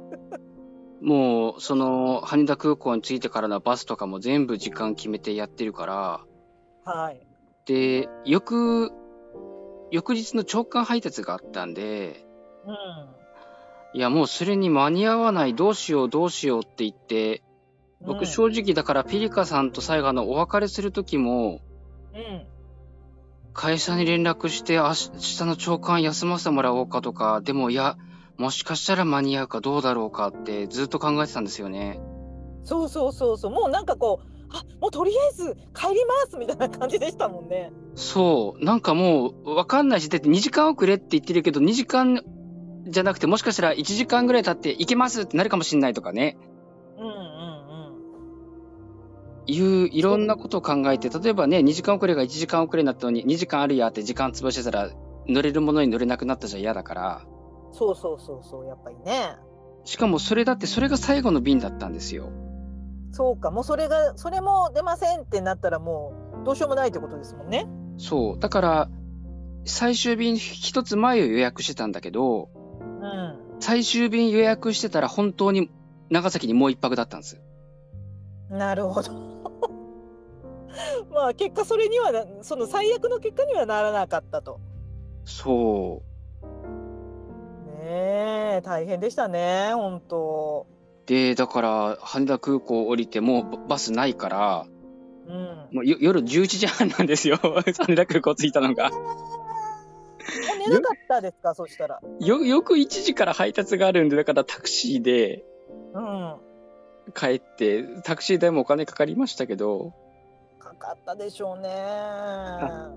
もう、その、羽田空港に着いてからのバスとかも全部時間決めてやってるから、はい。で、翌、翌日の朝刊配達があったんで、うん。いや、もうそれに間に合わない、どうしよう、どうしようって言って、僕うん。正直だからピリカさんと最後のお別れする時も、うん。会社に連絡して明日の朝刊休ませてもらおうかとか、でもいや、もしかしたら間に合うかどうだろうかってずっと考えてたんですよね。そうそうそうそう。もうなんかこうあもうとりあえず帰りますみたいな感じでしたもんね。そう、なんかもうわかんないし、だって2時間遅れって言ってるけど、2時間じゃなくてもしかしたら1時間ぐらい経って行けますってなるかもしれないとかね。うんうんうん。いう、いろんなことを考えて、例えばね、2時間遅れが1時間遅れになったのに、2時間あるやって時間潰してたら、乗れるものに乗れなくなったじゃ嫌だから。そうそうそうそうやっぱりね。しかもそれだって、それが最後の便だったんですよ。そうかもうそれがそれも出ませんってなったらもうどうしようもないってことですもんね。そう。だから、最終便一つ前を予約してたんだけど、うん。最終便予約してたら本当に長崎にもう一泊だったんです。なるほど。まあ結果それにはなその最悪の結果にはならなかったと。そう。ねえ大変でしたね本当。で、だから、羽田空港降りてもうバスないから、うん。もうよ夜11時半なんですよ。羽田空港着いたのが。寝なかったですか？そしたら。よ、よく1時から配達があるんで、だからタクシーでうん。帰って、タクシー代もお金かかりましたけど、かかったでしょうね。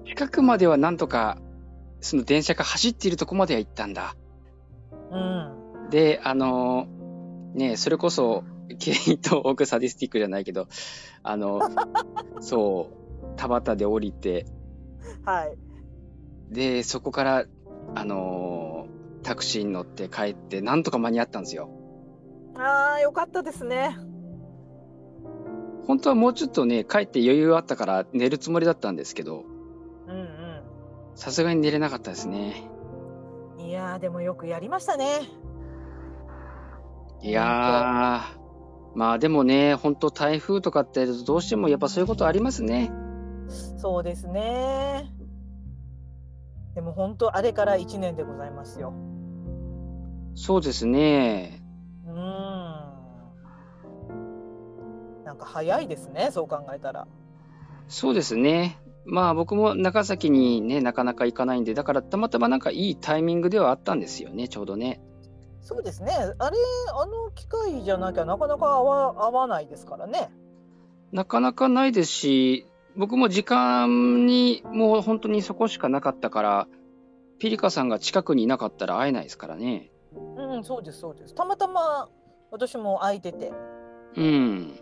近くまではなんとか、その電車が走っているとこまでは行ったんだ。うん。で、あのねそれこそ、ケイとオークサディスティックじゃないけど、あの、そう、田端で降りて、はい。で、そこから、あのタクシーに乗って帰って、なんとか間に合ったんですよ。ああよかったですね。本当はもうちょっとね、帰って余裕あったから寝るつもりだったんですけど、うんさすがに寝れなかったですね。うん。いやーでもよくやりましたね。いやー、まあでもね、本当台風とかってどうしてもやっぱそういうことありますね。そうですね。でも本当あれから1年でございますよ。そうですね。うーん。なんか早いですねそう考えたら。そうですね。まあ僕も長崎にね、なかなか行かないんで、だからたまたまなんかいいタイミングではあったんですよね、ちょうどね。そうですね。あれ、あの機械じゃなきゃなかなか合わ合わないですからね。なかなかないですし、僕も時間にもう本当にそこしかなかったから、ピリカさんが近くにいなかったら会えないですからね。うん、そうです、そうです。たまたま私も空いてて。うん。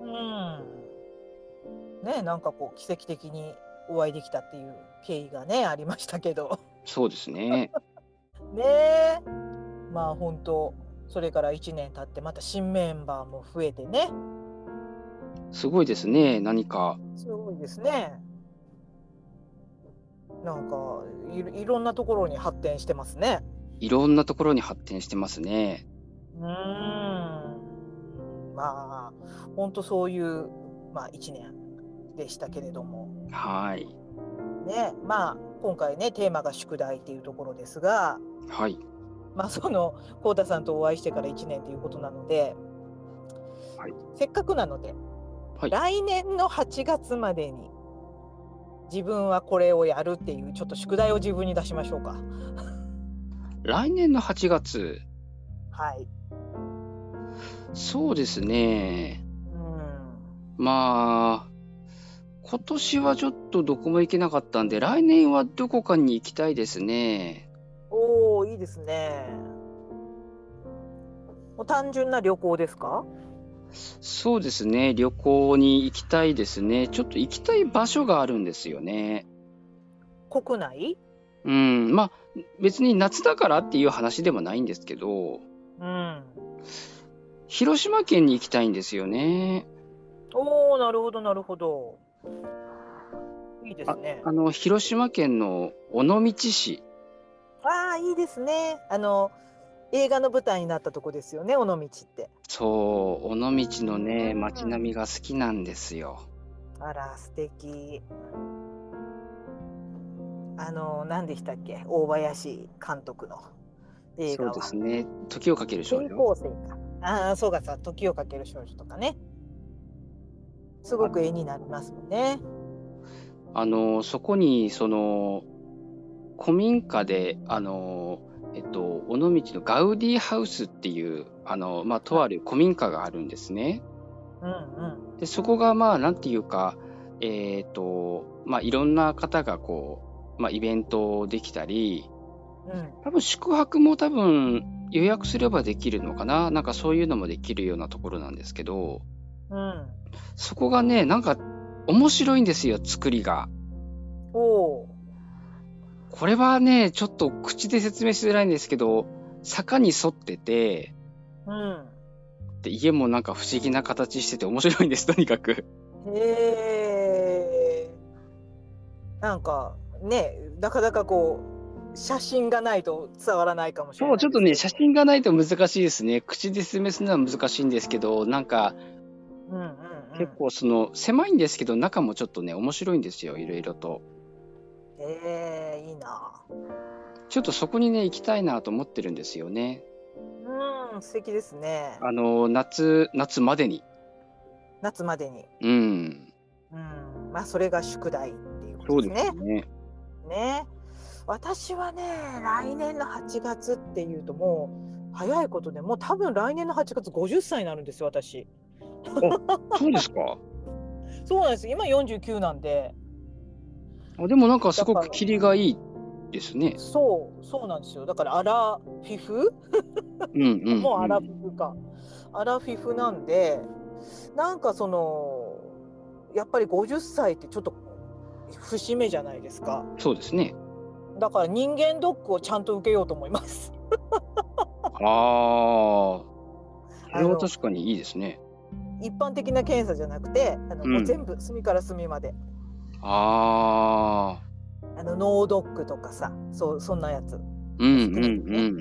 うん。ね、なんかこう奇跡的にお会いできたっていう経緯がね、ありましたけど。そうですね。ねえ。まあ本当、それから1年経ってまた新メンバーも増えてね。すごいですね。何か。すごいですね。なんかいろいろんなところに発展してますね。いろんなところに発展してますね。うーん。まあ本当そういうまあ1年でしたけれども。はい。ね、まあ今回ねテーマが宿題っていうところですが、はい。まあその浩太さんとお会いしてから1年ということなので、はいせっかくなので、はい来年の8月までに自分はこれをやるっていうちょっと宿題を自分に出しましょうか。来年の8月？はい。そうですね。うん。まあ、今年はちょっとどこも行けなかったんで、来年はどこかに行きたいですね。おおいいですね。もう単純な旅行ですか？そうですね。旅行に行きたいですね。ちょっと行きたい場所があるんですよね。国内？うん。まあ、別に夏だからっていう話でもないんですけど、うん。広島県に行きたいんですよね。おおなるほどなるほど。いいですね。あの、広島県の尾道市。ああいいですね。あの映画の舞台になったとこですよね尾道って。そう、尾道のね、街並みが好きなんですよ。あら素敵。あの何でしたっけ？大林監督の映画は。そうですね。時をかける少転女。ああそうかさ時をかける少女とかね。すごく絵になりますもんね。あの、そこに、その、古民家で、あの、えっと、尾道のガウディハウスっていう、あの、まあ、とある古民家があるんですね。うんうん。で、そこが、まあ、なんていうか、えっと、まあ、いろんな方がこう、まあ、イベントできたり、うん多分宿泊も多分予約すればできるのかななんかそういうのもできるようなところなんですけど、うん。そこがね、なんか面白いんですよ、作りが。おお。これはね、ちょっと口で説明しづらいんですけど、坂に沿ってて、うん。で家もなんか不思議な形してて面白いんです、とにかく。へえ。なんかね、なかなかこう写真がないと伝わらないかもしれなそ、いうちょっとね、写真がないと難しいですね。口で説明するのは難しいんですけど、なんかど。うんうんうん。結構その狭いんですけど、中もちょっとね、面白いんですよ、いろいろと。ええいいな。ちょっとそこにね、行きたいなと思ってるんですよね。うん、素敵ですね。あの、夏、夏までに。夏までに。うん。うん、まあそれが宿題っていうこそうとですね。ですね。ね。私はね、来年の8月っていうともう早いことでもう多分来年の8月50歳になるんですよ、私。そうですか。そうなんです。今49なんで。あでもなんかすごくキリがいいですね。そう、そうなんですよ。だからアラフィフ、うんうん、うん。もうアラフィフか。アラフィフなんで、なんかその、やっぱり50歳ってちょっと節目じゃないですか。そうですね。だから人間ドックをちゃんと受けようと思います。ああ。それは確かにいいですね。一般的な検査じゃなくて、あの、うんもう全部隅から隅まで。ああ。あのノードックとかさ、そうそんなやつ。うんうんうん。うんうんう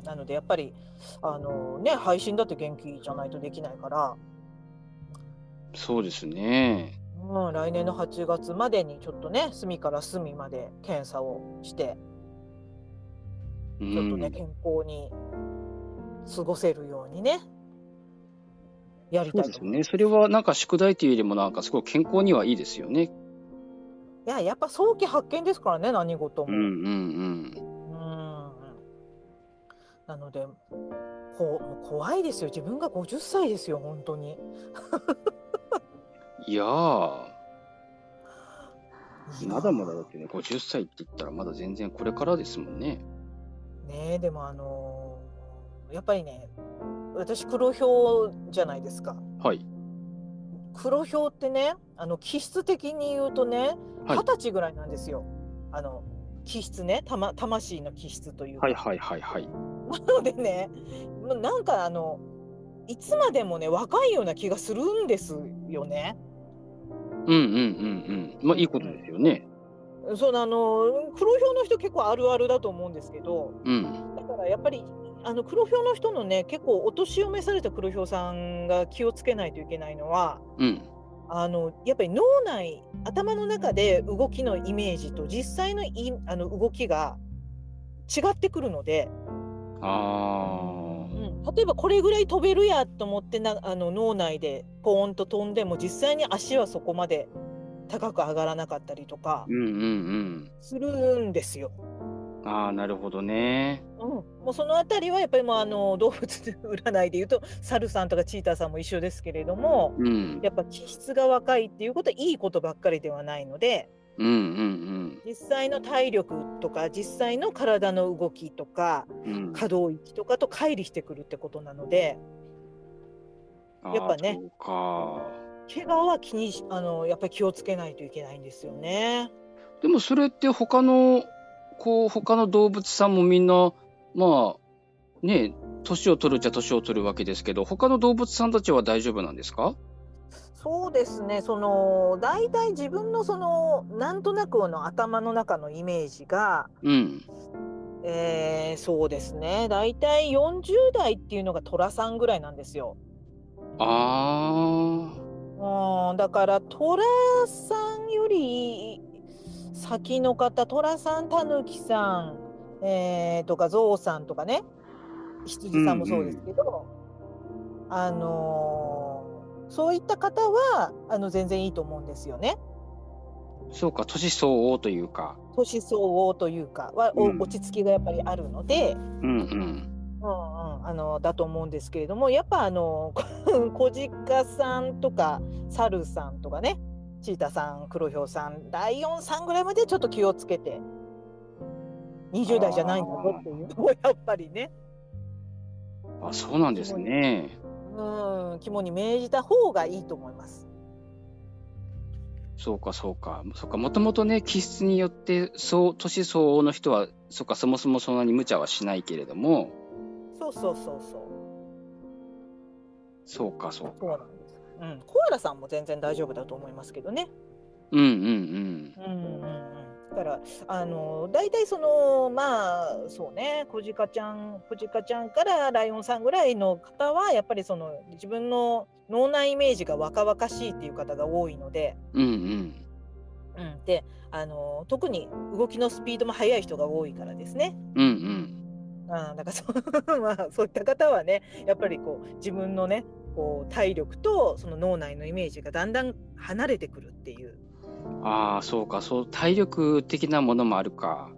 ん。なのでやっぱりあのね配信だって元気じゃないとできないから、そうですね。うん、来年の8月までにちょっとね隅から隅まで検査をしてうちょっとね、ん。健康に過ごせるようにねやりそうたいと思います。ですね。それはなんか宿題というよりもなんかすごい健康にはいいですよね。いややっぱ早期発見ですからね何事も。うんうんうん。うんなのでこ怖いですよ自分が50歳ですよ本当に いやー、まだまだだってね、50歳って言ったらまだ全然これからですもんね。ねえでもあのーやっぱりね私黒ひょうじゃないですかはい。黒ひょうってねあの気質的に言うとねはい二十歳ぐらいなんですよ、あの気質ねたま魂の気質というか、はいはいはいはい。なのでねなんかあのいつまでもね若いような気がするんですよね。うんうんうんうん。まあいいことですよね。そうあの黒ひょうの人結構あるあるだと思うんですけどうん。だからやっぱりあの黒ひょうの人のね結構お年を召された黒ひょうさんが気をつけないといけないのはうん。あのやっぱり脳内頭の中で動きのイメージと実際のいあの動きが違ってくるので、あうん、例えばこれぐらい飛べるやと思ってなあの脳内でポーンと飛んでも実際に足はそこまで高く上がらなかったりとかー。うんうんうん。するんですよ。ああ、なるほどね。うん、もうそのあたりはやっぱりもうあの動物占いでいうとサルさんとかチーターさんも一緒ですけれどもうん。やっぱ気質が若いっていうことはいいことばっかりではないのでうんうん実際の体力とか実際の体の動きとかうん。うん、可動域とかと乖離してくるってことなのでやっぱね。怪我は気にしあのやっぱり気をつけないといけないんですよね。でもそれって他の、こう、他の動物さんもみんな、まあ、ね、年を取るっちゃ年を取るわけですけど、他の動物さんたちは大丈夫なんですか？そうですね。その大体自分のそのなんとなくの頭の中のイメージがうん。えーそうですね。大体40代っていうのが寅さんぐらいなんですよ。あうん。だから寅さんより先の方寅さんたぬきさん、えーとかゾウさんとかね羊さんもそうですけど、あのーそういった方はあの全然いいと思うんですよね。あ、そうか、年相応というか。年相応というかは、おうん落ち着きがやっぱりあるので、うんうん。うんうん、あのだと思うんですけれどもやっぱあの 小鹿さんとかサルさんとかねチータさん黒ひょうさんライオンさんぐらいまでちょっと気をつけて20代じゃないんだぞっていうのをやっぱりね、あ、そうなんですね。うん、肝に銘じた方がいいと思います。そうか、そうか。そうか、もともとね、気質によって、そう、年相応の人は、そうか、そもそもそんなに無茶はしないけれども、そうそうそうそうそうか、そうそうか。なん。うん、コアラさんも全然大丈夫だと思いますけどね。うんうんうんうんうんだからあの大体そのまあそうね小鹿ちゃん小鹿ちゃんからライオンさんぐらいの方はやっぱりその自分の脳内イメージが若々しいっていう方が多いので、うん。うんうん。うん、であの特に動きのスピードも速い人が多いからですね。うんうん。あだからそ, まあ、そういった方はねやっぱりこう自分のねこう体力とその脳内のイメージがだんだん離れてくるっていうああ、そうか、そう、体力的なものもあるか。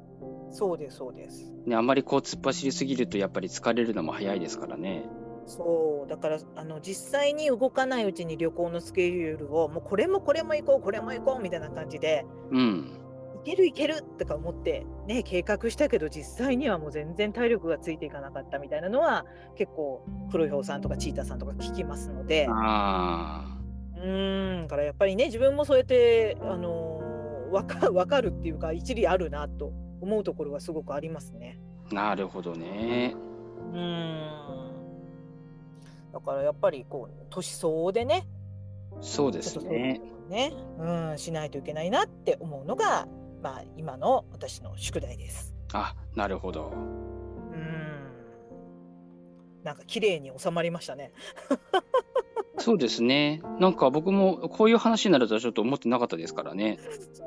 そうですそうです。ね、あんまりこう突っ走りすぎると、やっぱり疲れるのも早いですからね。そうだからあの実際に動かないうちに旅行のスケジュールをもうこれもこれも行こうこれも行こうみたいな感じでうん。行ける行けるとか思ってね計画したけど実際にはもう全然体力がついていかなかったみたいなのは結構黒ひょうさんとかチーターさんとか聞きますのであうーんだからやっぱりね自分もそうやってあのーわかわかるっていうか一理あるなと思うところはすごくありますね。あ、なるほどね。うーんだからやっぱりこう年相応でねそうですね。ね、うん、しないといけないなって思うのが、まあ、今の私の宿題です。あ、なるほど。うん。なんか綺麗に収まりましたね。そうですね。なんか僕もこういう話になるとはちょっと思ってなかったですからね。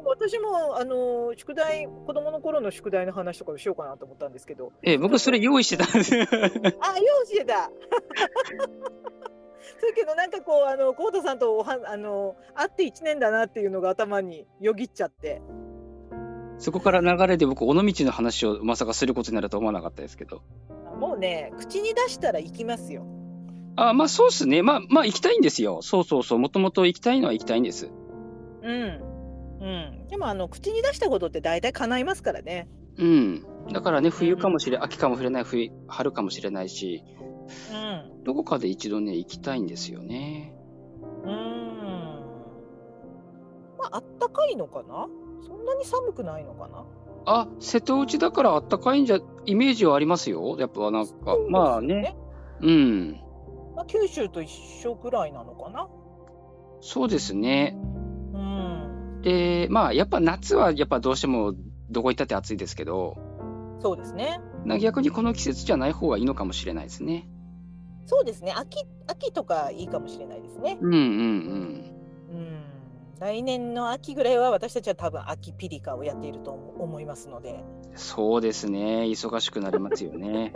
私もあの宿題子供の頃の宿題の話とかをしようかなと思ったんですけど、え、僕それ用意してたんです。あ、用意してた。そうけどなんかこうあのコートさんとおはあの会って1年だなっていうのが頭によぎっちゃって。そこから流れで僕、尾道の話をまさかすることになると思わなかったですけど。もうね、口に出したら行きますよ。あ、まあそうっすね。まあ、まあ行きたいんですよ。そうそうそう。もともと行きたいのは行きたいんです。うん。うん。でも、あの、口に出したことって大体叶いますからね。うん。だからね、冬かもしれ、秋かもしれない、冬、春かもしれないし、うん。どこかで一度ね、行きたいんですよね。うーん。まあ、あったかいのかな？そんなに寒くないのかな？あ、瀬戸内だからあったかいんじゃ、イメージはありますよ。やっぱなんか、まあね。。うん。まあ、九州と一緒くらいなのかな？そうですね。うん。で、まあ、やっぱ夏はやっぱどうしてもどこ行ったって暑いですけど、そうですね。な逆にこの季節じゃない方がいいのかもしれないですね。そうですね。秋、秋とかいいかもしれないですね。うんうんうん。来年の秋ぐらいは私たちは多分秋ピリカをやっていると思いますので。うん。そうですね。忙しくなりますよね。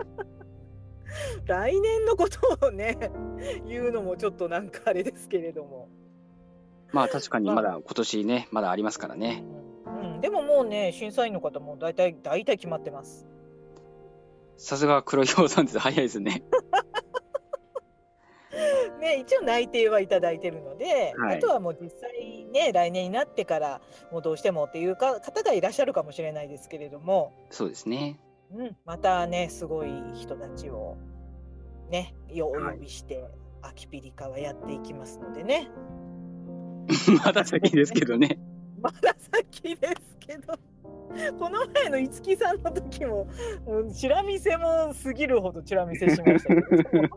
来年のことをね、言うのもちょっとなんかあれですけれども。まあ確かにまだ今年ね、まだありますからね。うん、うんでももうね、審査員の方も大体、大体決まってます。さすが黒い氷さんです。早いですね。ね、一応内定はいただいてるので、はいあとはもう実際ね、来年になってから、もうどうしてもっていうか方がいらっしゃるかもしれないですけれども、そうですね。うん、またね、すごい人たちをね、よおはい呼びして、秋ピリカはやっていきますのでね。まだ先ですけどね。まだ先ですけど、この前の五木さんの時も、もうチラ見せも過ぎるほどチラ見せしましたけど、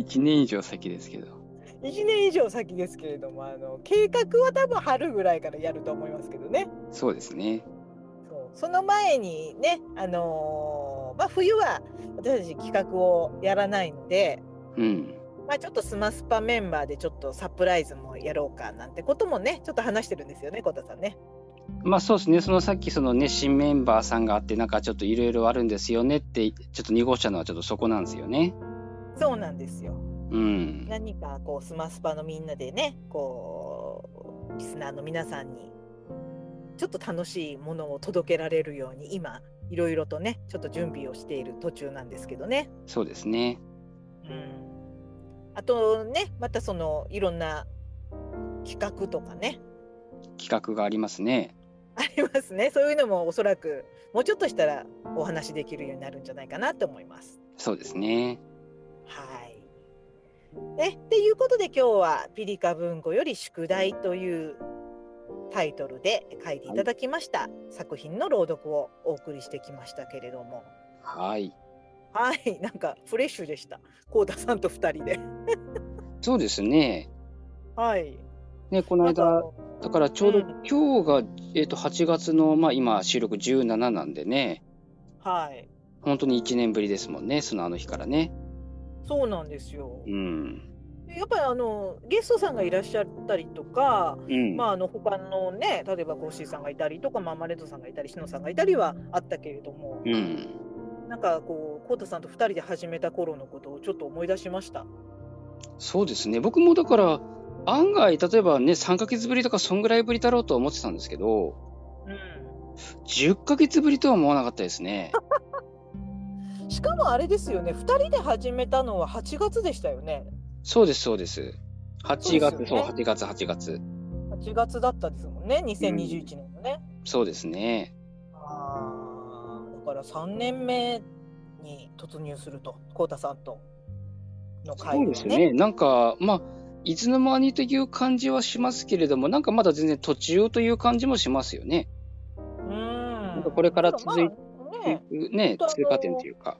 1年以上先ですけど。1年以上先ですけれども、あの計画は多分春ぐらいからやると思いますけどね。そうですね。そうその前にね、あのーまあ、冬は私たち企画をやらないので、うん。まあ、ちょっとスマスパメンバーでちょっとサプライズもやろうかなんてこともね、ちょっと話してるんですよね、小田さんね。まあそうですね。そのさっきそのね、新メンバーさんがあって、なんかちょっといろいろあるんですよねって、ちょっと濁したのはちょっとそこなんですよね。そうなんですよ。うん。何かこうスマスパのみんなでねこうリスナーの皆さんにちょっと楽しいものを届けられるように今いろいろとねちょっと準備をしている途中なんですけどね。そうですね。うん、あとねまたそのいろんな企画とかね企画がありますね。ありますねそういうのもおそらくもうちょっとしたらお話できるようになるんじゃないかなと思います。そうですね。はい。ね、っていうことで今日は「ピリカ文庫より宿題」というタイトルで書いていただきました。作品の朗読をお送りしてきましたけれども。はい。はい。なんかフレッシュでした。幸田さんと2人で。そうですね。はい。ね、この間、のだからちょうどうん。今日が、えっと8月の、まあ、今収録17なんでね、はい。本当に1年ぶりですもんね、そのあの日からね。そうなんですようん。やっぱりあのゲストさんがいらっしゃったりとかうん。まあ、あの他のね例えばコッシーさんがいたりとかママレッドさんがいたりシノさんがいたりはあったけれども、うん。なんかこう、コウタさんと2人で始めた頃のことをちょっと思い出しました。そうですね。僕もだから、案外、例えばね、3ヶ月ぶりとか、そんぐらいぶりだろうとは思ってたんですけど、う10ヶ月ぶりとは思わなかったですね。ん。しかもあれですよね、2人で始めたのは8月でしたよね。そうです、そうです。8月、そう,、そうですよね8月、8月。8月だったですもんね、2021年のね。そうですね。ああ、だから3年目に突入すると、コウタさんとの会そう話ですね。なんか、まあ、いつの間にという感じはしますけれども、なんかまだ全然途中という感じもしますよね。うん。これから続いまあね、ね、通過点というか。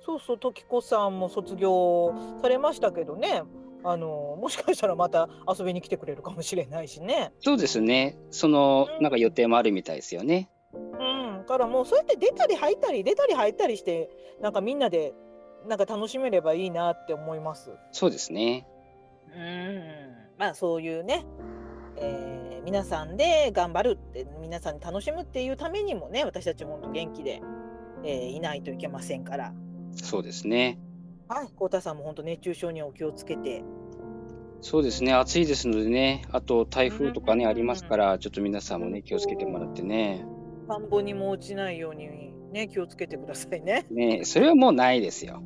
そうそう、時子さんも卒業されましたけどね、あのもしかしたらまた遊びに来てくれるかもしれないしね。そうですね。その、なんか予定もあるみたいですよね。うん、だからもうそうやって出たり入ったり出たり入ったりしてなんかみんなでなんか楽しめればいいなって思います。そうですね。うん、まあそういうね、えー皆さんで頑張るって皆さんに楽しむっていうためにもね私たち本当元気で、えーいないといけませんから。そうですね。はい、幸田さんも本当熱中症にはお気をつけて。そうですね。暑いですのでね。あと台風とかね、うんありますから、ちょっと皆さんもね、気をつけてもらってね。田んぼにも落ちないようにね気をつけてくださいね。ねえそれはもうないですよ。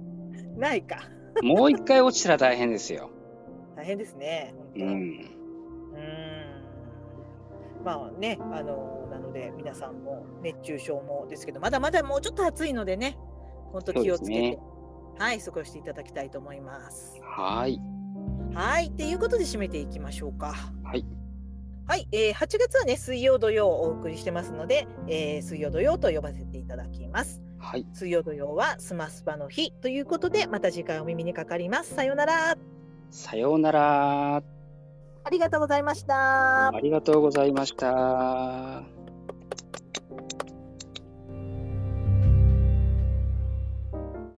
ないか。もう一回落ちたら大変ですよ。大変ですね。うん。うんまあね、あのなので皆さんも熱中症もですけど、まだまだもうちょっと暑いのでね、本当気をつけて、ねはい、過ごしていただきたいと思います。はい。はい、っていうことで締めていきましょうか。はい。はい、えー、8月はね、水曜土曜をお送りしてますので、えー水曜土曜と呼ばせていただきます。はい。水曜土曜はスマスパの日ということで、また次回お耳にかかります。さようなら。さようなら。ありがとうございました。ありがとうございました。